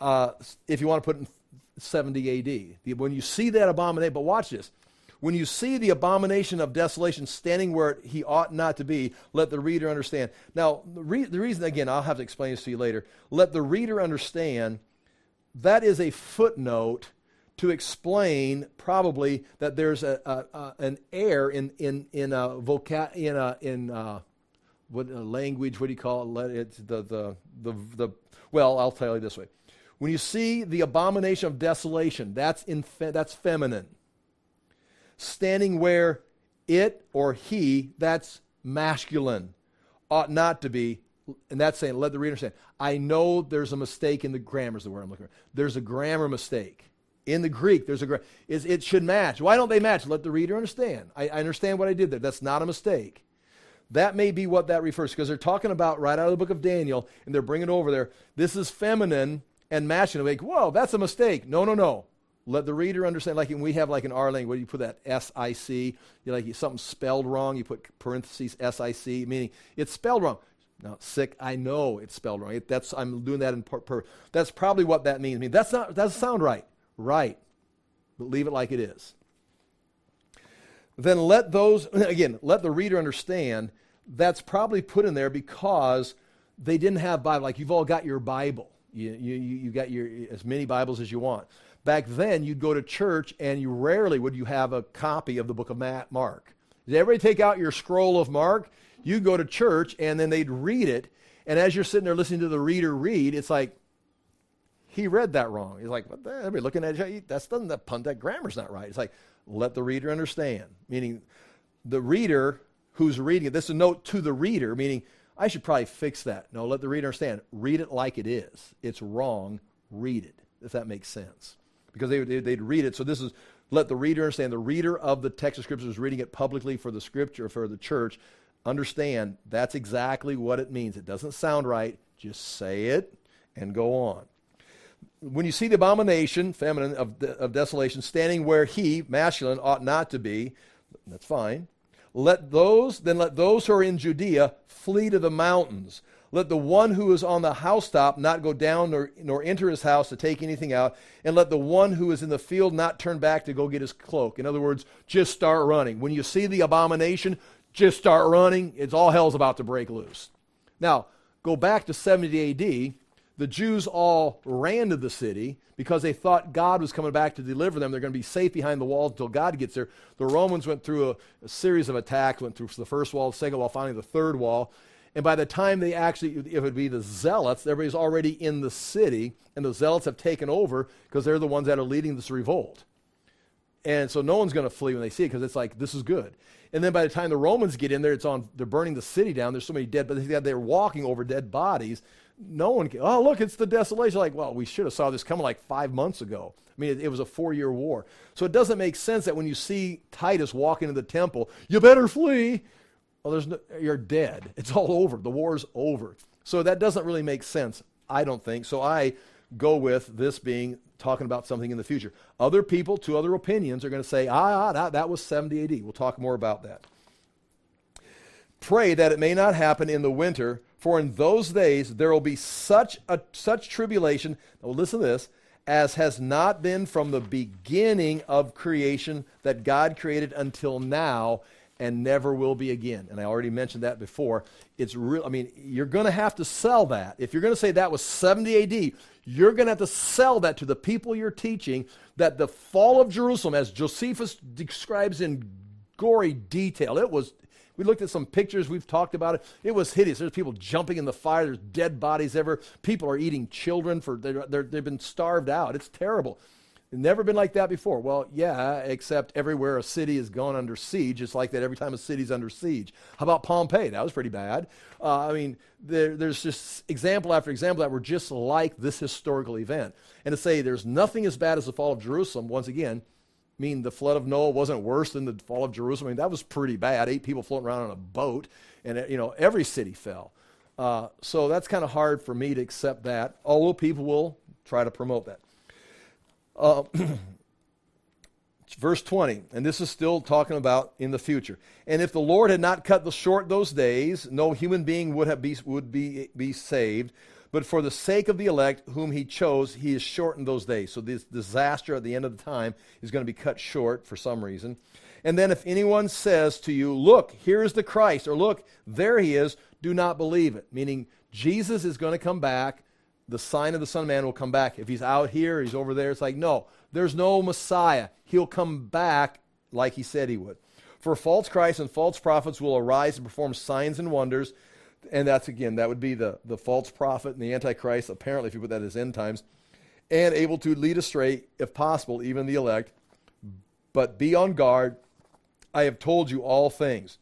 Uh, if you want to put in 70 AD. When you see that abomination, but watch this. When you see the abomination of desolation standing where he ought not to be, let the reader understand. Now, the, re- the reason, again, I'll have to explain this to you later. Let the reader understand that is a footnote to explain probably that there's a, a, a an error in in in a voca- in a, in uh, what uh, language, what do you call it? It's the, the, the, the, well, I'll tell you this way. When you see the abomination of desolation, that's, in, that's feminine. Standing where it or he, that's masculine, ought not to be. And that's saying, let the reader understand. I know there's a mistake in the grammar, is the word I'm looking for. There's a grammar mistake. In the Greek, there's a gra- it should match. Why don't they match? Let the reader understand. I, I understand what I did there. That's not a mistake. That may be what that refers to because they're talking about right out of the book of Daniel and they're bringing it over there. This is feminine and masculine. Like, whoa, that's a mistake. No, no, no. Let the reader understand. Like we have like in our language, you put that S-I-C. You like something spelled wrong. You put parentheses S-I-C, meaning it's spelled wrong. Now, sick, I know it's spelled wrong. It, that's, I'm doing that in per, per, That's probably what that means. I mean, that's not, that doesn't sound right. Right. But leave it like it is then let those, *laughs* again, let the reader understand that's probably put in there because they didn't have Bible. Like you've all got your Bible. You, you, you got your, as many Bibles as you want. Back then, you'd go to church and you rarely would you have a copy of the book of Mark. Did everybody take out your scroll of Mark? You go to church and then they'd read it. And as you're sitting there listening to the reader read, it's like, he read that wrong. He's like, what the, everybody looking at you, that's doesn't that pun that grammar's not right. It's like, let the reader understand. Meaning the reader who's reading it, this is a note to the reader, meaning I should probably fix that. No, let the reader understand. Read it like it is. It's wrong. Read it, if that makes sense. Because they, they'd read it. So this is let the reader understand. The reader of the text of Scripture is reading it publicly for the Scripture, for the church. understand that's exactly what it means. It doesn't sound right. Just say it and go on. When you see the abomination, feminine, of, de- of desolation, standing where he, masculine, ought not to be, that's fine. Let those, then let those who are in Judea flee to the mountains. Let the one who is on the housetop not go down nor, nor enter his house to take anything out. And let the one who is in the field not turn back to go get his cloak. In other words, just start running. When you see the abomination, just start running. It's all hell's about to break loose. Now, go back to 70 AD. The Jews all ran to the city because they thought God was coming back to deliver them. They're going to be safe behind the walls until God gets there. The Romans went through a, a series of attacks, went through the first wall, the second wall, finally the third wall. And by the time they actually, if it would be the zealots, everybody's already in the city, and the zealots have taken over because they're the ones that are leading this revolt. And so no one's going to flee when they see it because it's like, this is good. And then by the time the Romans get in there, it's on, they're burning the city down. There's so many dead, but they're walking over dead bodies. No one can, oh, look, it's the desolation. Like, well, we should have saw this coming like five months ago. I mean, it, it was a four year war. So it doesn't make sense that when you see Titus walk into the temple, you better flee. Well, there's no, you're dead. *laughs* It's all over. The war's over. So that doesn't really make sense, I don't think. So I go with this being talking about something in the future. Other people, two other opinions, are going to say, ah, that, that was 70 AD. We'll talk more about that. Pray that it may not happen in the winter, for in those days there will be such a such tribulation. Now listen to this, as has not been from the beginning of creation that God created until now, and never will be again. And I already mentioned that before. It's real. I mean, you're going to have to sell that. If you're going to say that was 70 AD, you're going to have to sell that to the people you're teaching that the fall of Jerusalem, as Josephus describes in gory detail, it was. We looked at some pictures. We've talked about it. It was hideous. There's people jumping in the fire. There's dead bodies ever. People are eating children for they're, they've been starved out. It's terrible. Never been like that before. Well, yeah, except everywhere a city has gone under siege, it's like that every time a city's under siege. How about Pompeii? That was pretty bad. Uh, I mean, there, there's just example after example that were just like this historical event. And to say there's nothing as bad as the fall of Jerusalem, once again, mean, the flood of Noah wasn't worse than the fall of Jerusalem. I mean, that was pretty bad. Eight people floating around on a boat, and, you know, every city fell. Uh, so that's kind of hard for me to accept that, although people will try to promote that. Uh, *clears throat* verse 20, and this is still talking about in the future. And if the Lord had not cut the short those days, no human being would have be, would be, be saved. But for the sake of the elect whom he chose, he has shortened those days. So this disaster at the end of the time is going to be cut short for some reason. And then if anyone says to you, Look, here is the Christ, or Look, there he is, do not believe it. Meaning, Jesus is going to come back the sign of the Son of Man will come back. If he's out here, he's over there. It's like, no, there's no Messiah. He'll come back like he said he would. For false Christs and false prophets will arise and perform signs and wonders. And that's, again, that would be the, the false prophet and the Antichrist, apparently, if you put that as end times, and able to lead astray, if possible, even the elect. But be on guard. I have told you all things.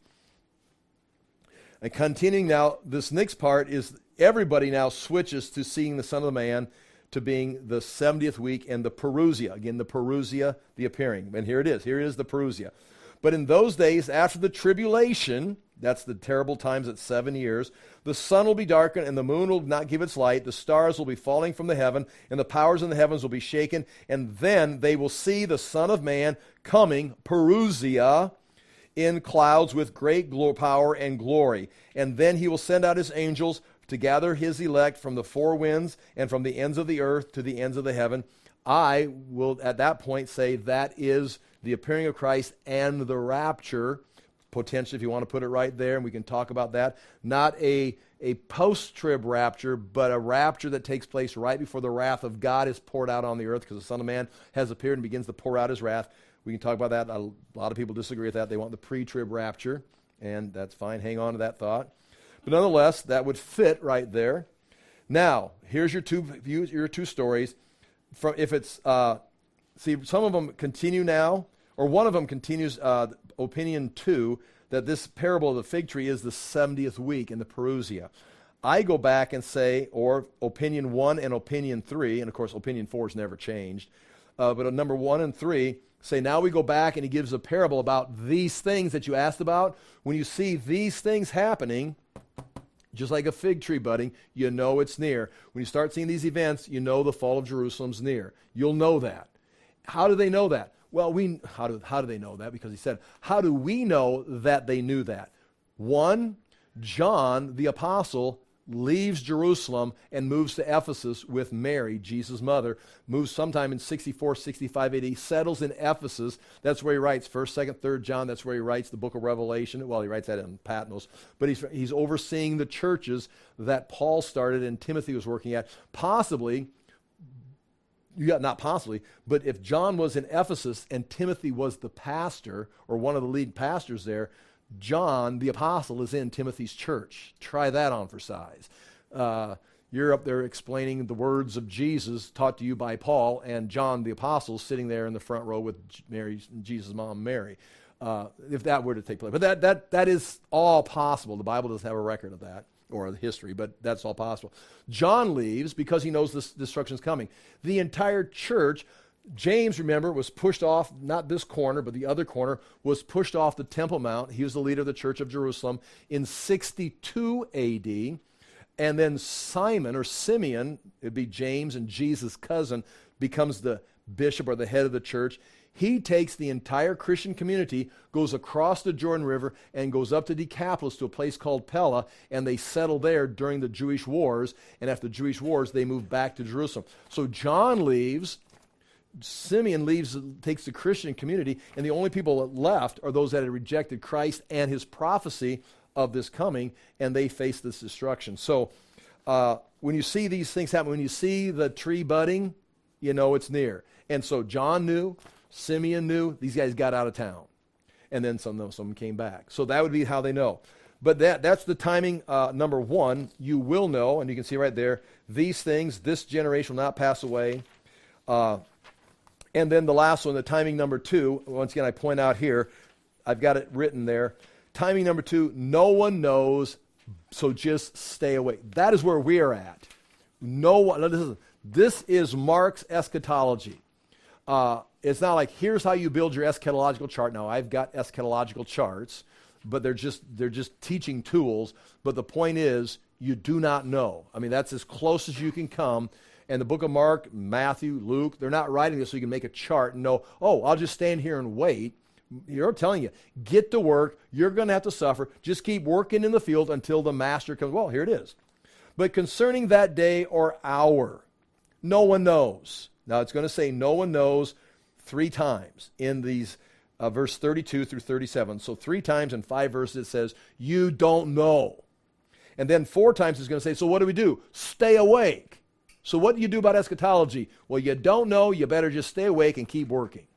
And continuing now, this next part is everybody now switches to seeing the Son of the Man to being the 70th week and the Parousia. Again, the Parousia, the appearing. And here it is. Here is the Parousia. But in those days, after the tribulation, that's the terrible times at seven years, the sun will be darkened and the moon will not give its light. The stars will be falling from the heaven and the powers in the heavens will be shaken. And then they will see the Son of Man coming, Parousia, in clouds with great power and glory. And then he will send out his angels to gather his elect from the four winds and from the ends of the earth to the ends of the heaven. I will at that point say that is the appearing of Christ and the rapture, potentially, if you want to put it right there, and we can talk about that. Not a, a post trib rapture, but a rapture that takes place right before the wrath of God is poured out on the earth because the Son of Man has appeared and begins to pour out his wrath. We can talk about that. A lot of people disagree with that. They want the pre trib rapture, and that's fine. Hang on to that thought. But nonetheless, that would fit right there. Now, here's your two views, your two stories. From if it's uh, see, some of them continue now, or one of them continues. Uh, opinion two that this parable of the fig tree is the 70th week in the Parousia. I go back and say, or opinion one and opinion three, and of course, opinion four has never changed. Uh, but number one and three say, now we go back and he gives a parable about these things that you asked about. When you see these things happening, just like a fig tree budding, you know it's near. When you start seeing these events, you know the fall of Jerusalem's near. You'll know that. How do they know that? Well, we how do how do they know that? Because he said, how do we know that they knew that? One, John the apostle leaves Jerusalem and moves to Ephesus with Mary, Jesus' mother, moves sometime in 64, 65 AD, settles in Ephesus. That's where he writes 1st, 2nd, 3rd John. That's where he writes the book of Revelation. Well, he writes that in Patmos. But he's, he's overseeing the churches that Paul started and Timothy was working at. Possibly, got not possibly, but if John was in Ephesus and Timothy was the pastor or one of the lead pastors there, John, the apostle, is in Timothy's church. Try that on for size. Uh, you're up there explaining the words of Jesus taught to you by Paul, and John, the apostle, sitting there in the front row with Mary, Jesus' mom, Mary. Uh, if that were to take place. But that, that, that is all possible. The Bible doesn't have a record of that or the history, but that's all possible. John leaves because he knows this destruction is coming. The entire church James, remember, was pushed off, not this corner, but the other corner, was pushed off the Temple Mount. He was the leader of the Church of Jerusalem in 62 AD. And then Simon, or Simeon, it'd be James and Jesus' cousin, becomes the bishop or the head of the church. He takes the entire Christian community, goes across the Jordan River, and goes up to Decapolis to a place called Pella, and they settle there during the Jewish wars. And after the Jewish wars, they move back to Jerusalem. So John leaves Simeon leaves, takes the Christian community, and the only people left are those that had rejected Christ and his prophecy of this coming, and they face this destruction. So, uh, when you see these things happen, when you see the tree budding, you know it's near. And so John knew, Simeon knew, these guys got out of town. And then some, some of them came back. So that would be how they know. But that, that's the timing, uh, number one. You will know, and you can see right there, these things, this generation will not pass away. Uh, and then the last one, the timing number two, once again, I point out here, I've got it written there. Timing number two, no one knows, so just stay away. That is where we are at. No one, is, this is Mark's eschatology. Uh, it's not like here's how you build your eschatological chart. Now I've got eschatological charts, but they're just they're just teaching tools. But the point is, you do not know. I mean, that's as close as you can come and the book of Mark, Matthew, Luke, they're not writing this so you can make a chart and know, oh, I'll just stand here and wait. You're telling you, get to work. You're going to have to suffer. Just keep working in the field until the master comes. Well, here it is. But concerning that day or hour, no one knows. Now it's going to say no one knows three times in these uh, verse 32 through 37. So three times in five verses it says, you don't know. And then four times it's going to say, so what do we do? Stay awake. So, what do you do about eschatology? Well, you don't know. You better just stay awake and keep working.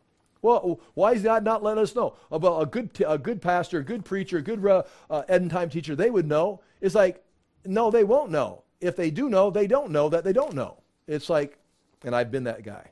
Well, why is God not letting us know? About a good, a good pastor, a good preacher, a good uh, uh, end time teacher, they would know. It's like, no, they won't know. If they do know, they don't know that they don't know. It's like, and I've been that guy.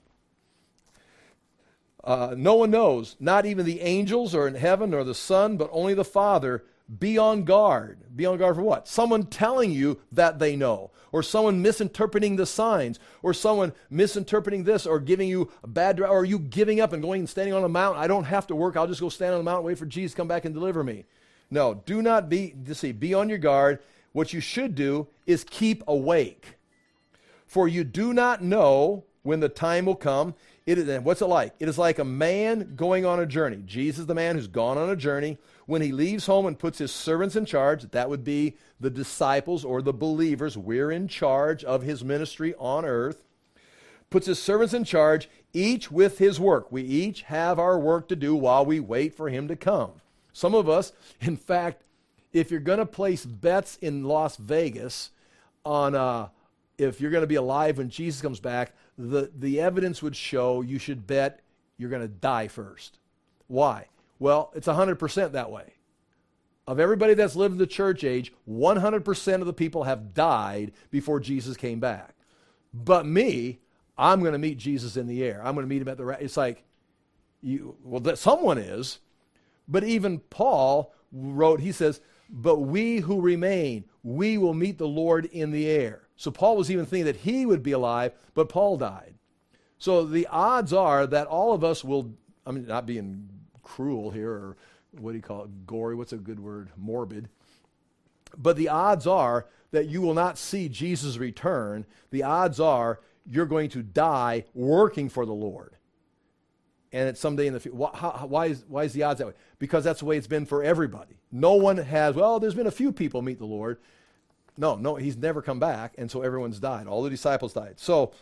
Uh, no one knows, not even the angels or in heaven or the Son, but only the Father be on guard. Be on guard for what? Someone telling you that they know, or someone misinterpreting the signs, or someone misinterpreting this, or giving you a bad, or you giving up and going and standing on a mountain. I don't have to work. I'll just go stand on the mountain, wait for Jesus to come back and deliver me. No, do not be, see, be on your guard. What you should do is keep awake. For you do not know when the time will come. It is, what's it like? It is like a man going on a journey. Jesus, the man who's gone on a journey, when he leaves home and puts his servants in charge, that would be the disciples or the believers. We're in charge of his ministry on earth. Puts his servants in charge, each with his work. We each have our work to do while we wait for him to come. Some of us, *laughs* in fact, if you're going to place bets in Las Vegas on uh, if you're going to be alive when Jesus comes back, the, the evidence would show you should bet you're going to die first. Why? Well, it's 100% that way. Of everybody that's lived in the church age, 100% of the people have died before Jesus came back. But me, I'm going to meet Jesus in the air. I'm going to meet him at the. right. It's like, you, well, that someone is. But even Paul wrote, he says, but we who remain, we will meet the Lord in the air. So Paul was even thinking that he would be alive, but Paul died. So the odds are that all of us will, I mean, not being cruel here or what do you call it, gory? What's a good word? Morbid. But the odds are that you will not see Jesus return. The odds are you're going to die working for the Lord. And it's someday in the future. Why, why, is, why is the odds that way? Because that's the way it's been for everybody. No one has, well, there's been a few people meet the Lord. No, no, he's never come back, and so everyone's died. All the disciples died. So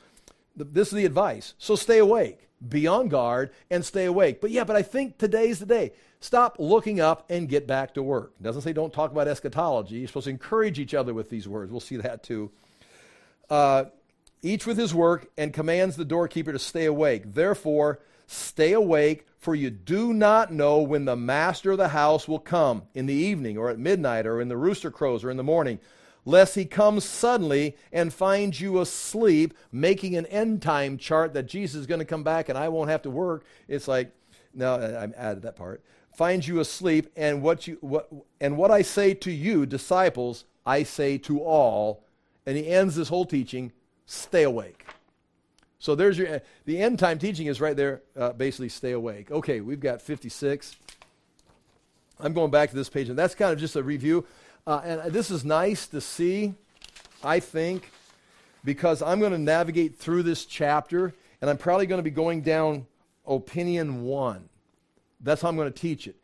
this is the advice. So stay awake, be on guard, and stay awake. But yeah, but I think today's the day. Stop looking up and get back to work. It doesn't say don't talk about eschatology. You're supposed to encourage each other with these words. We'll see that too. Uh, each with his work, and commands the doorkeeper to stay awake. Therefore, stay awake, for you do not know when the master of the house will come in the evening, or at midnight, or in the rooster crows, or in the morning lest he comes suddenly and finds you asleep, making an end time chart that Jesus is going to come back and I won't have to work. It's like, no, I added that part. Finds you asleep, and what you what and what I say to you, disciples, I say to all. And he ends this whole teaching: stay awake. So there's your the end time teaching is right there. Uh, basically, stay awake. Okay, we've got 56. I'm going back to this page, and that's kind of just a review. Uh, and this is nice to see, I think, because I'm going to navigate through this chapter, and I'm probably going to be going down opinion one. That's how I'm going to teach it.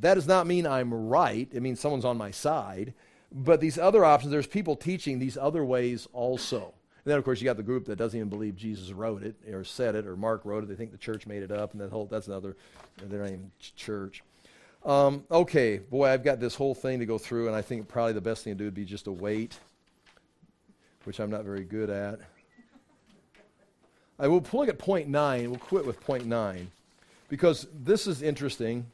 That does not mean I'm right. It means someone's on my side. But these other options, there's people teaching these other ways also. And then, of course, you got the group that doesn't even believe Jesus wrote it or said it or Mark wrote it. They think the church made it up, and that whole that's another. They're not even church. Um, okay, boy, I've got this whole thing to go through, and I think probably the best thing to do would be just to wait, which I'm not very good at. I will look at point nine. We'll quit with point nine because this is interesting.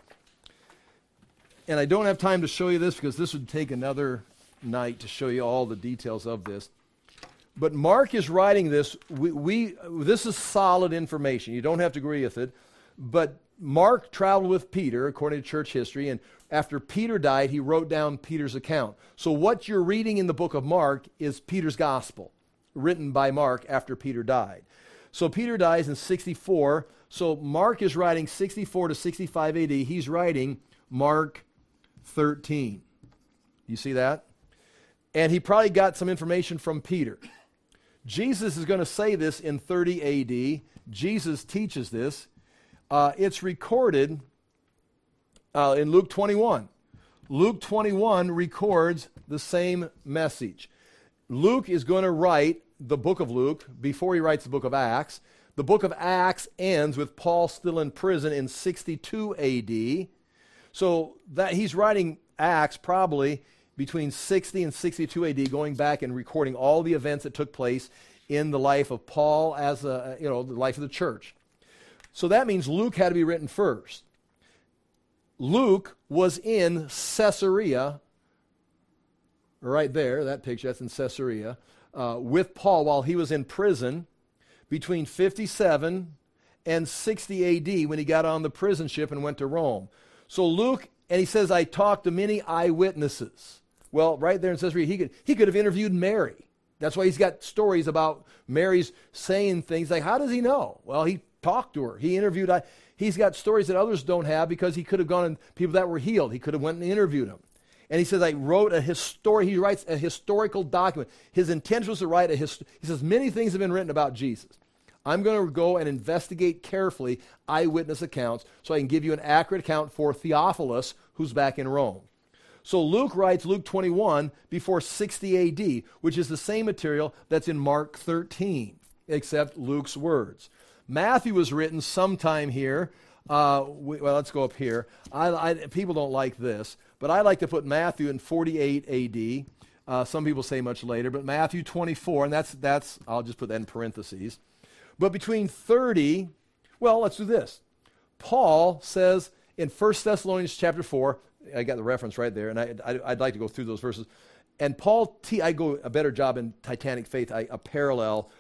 And I don't have time to show you this because this would take another night to show you all the details of this. But Mark is writing this. We, we, this is solid information. You don't have to agree with it. But Mark traveled with Peter, according to church history, and after Peter died, he wrote down Peter's account. So, what you're reading in the book of Mark is Peter's gospel, written by Mark after Peter died. So, Peter dies in 64. So, Mark is writing 64 to 65 AD. He's writing Mark 13. You see that? And he probably got some information from Peter. Jesus is going to say this in 30 AD. Jesus teaches this. Uh, it's recorded uh, in Luke 21. Luke 21 records the same message. Luke is going to write the book of Luke before he writes the book of Acts. The book of Acts ends with Paul still in prison in 62 AD. So that he's writing Acts probably between 60 and 62 AD, going back and recording all the events that took place in the life of Paul as a, you know, the life of the church. So that means Luke had to be written first. Luke was in Caesarea, right there, that picture, that's in Caesarea, uh, with Paul while he was in prison between 57 and 60 AD when he got on the prison ship and went to Rome. So Luke, and he says, I talked to many eyewitnesses. Well, right there in Caesarea, he could, he could have interviewed Mary. That's why he's got stories about Mary's saying things like, How does he know? Well, he talked to her. He interviewed. He's got stories that others don't have because he could have gone and people that were healed. He could have went and interviewed them. And he says, I wrote a history. He writes a historical document. His intention was to write a hist- He says, many things have been written about Jesus. I'm going to go and investigate carefully eyewitness accounts so I can give you an accurate account for Theophilus, who's back in Rome. So Luke writes Luke 21 before 60 AD, which is the same material that's in Mark 13, except Luke's words. Matthew was written sometime here. Uh, we, well, let's go up here. I, I, people don't like this, but I like to put Matthew in 48 AD. Uh, some people say much later, but Matthew 24, and that's, that's, I'll just put that in parentheses. But between 30, well, let's do this. Paul says in 1 Thessalonians chapter 4, I got the reference right there, and I, would like to go through those verses. And Paul, T, I go a better job in Titanic faith, I, a parallel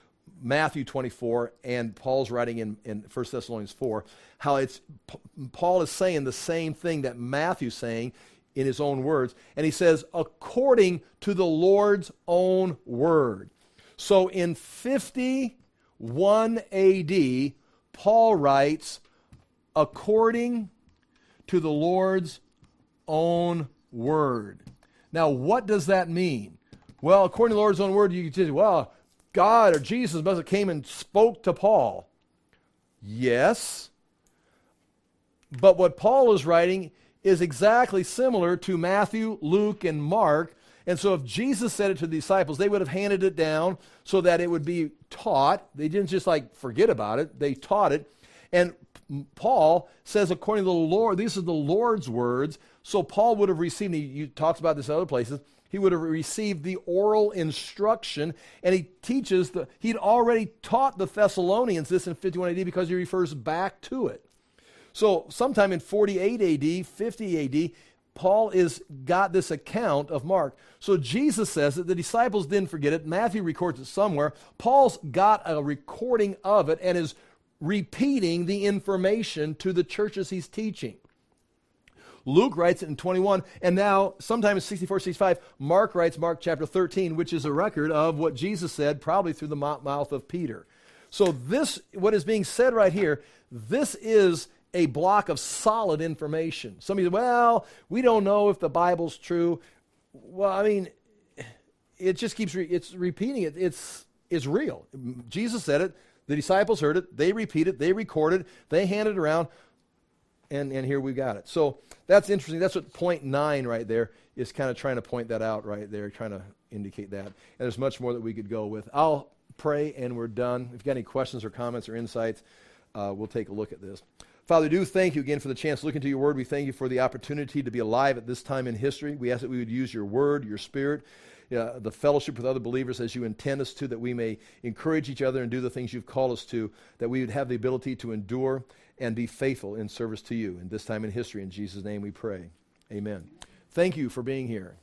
Matthew 24 and Paul's writing in, in 1 Thessalonians 4, how it's Paul is saying the same thing that Matthew's saying in his own words. And he says, according to the Lord's own word. So in 51 AD, Paul writes, according to the Lord's own word. Now, what does that mean? Well, according to the Lord's own word, you can say, well, God or Jesus must have came and spoke to Paul. Yes. But what Paul is writing is exactly similar to Matthew, Luke, and Mark. And so if Jesus said it to the disciples, they would have handed it down so that it would be taught. They didn't just like forget about it, they taught it. And Paul says, according to the Lord, these are the Lord's words. So Paul would have received, he, talks about this in other places, he would have received the oral instruction, and he teaches, the, he'd already taught the Thessalonians this in 51 AD because he refers back to it. So sometime in 48 AD, 50 AD, Paul is got this account of Mark. So Jesus says that the disciples didn't forget it. Matthew records it somewhere. Paul's got a recording of it and is repeating the information to the churches he's teaching. Luke writes it in 21, and now, sometime in 64, 65, Mark writes Mark chapter 13, which is a record of what Jesus said, probably through the mouth of Peter. So, this, what is being said right here, this is a block of solid information. Somebody said, well, we don't know if the Bible's true. Well, I mean, it just keeps re- it's repeating it. It's, it's real. Jesus said it. The disciples heard it. They repeated. They recorded. They handed it around and, and here we got it. So that's interesting. That's what point nine right there is kind of trying to point that out right there, trying to indicate that. And there's much more that we could go with. I'll pray and we're done. If you've got any questions or comments or insights, uh, we'll take a look at this. Father, do thank you again for the chance to look into your word. We thank you for the opportunity to be alive at this time in history. We ask that we would use your word, your spirit, uh, the fellowship with other believers as you intend us to, that we may encourage each other and do the things you've called us to, that we would have the ability to endure and be faithful in service to you. And this time in history, in Jesus' name we pray. Amen. Thank you for being here.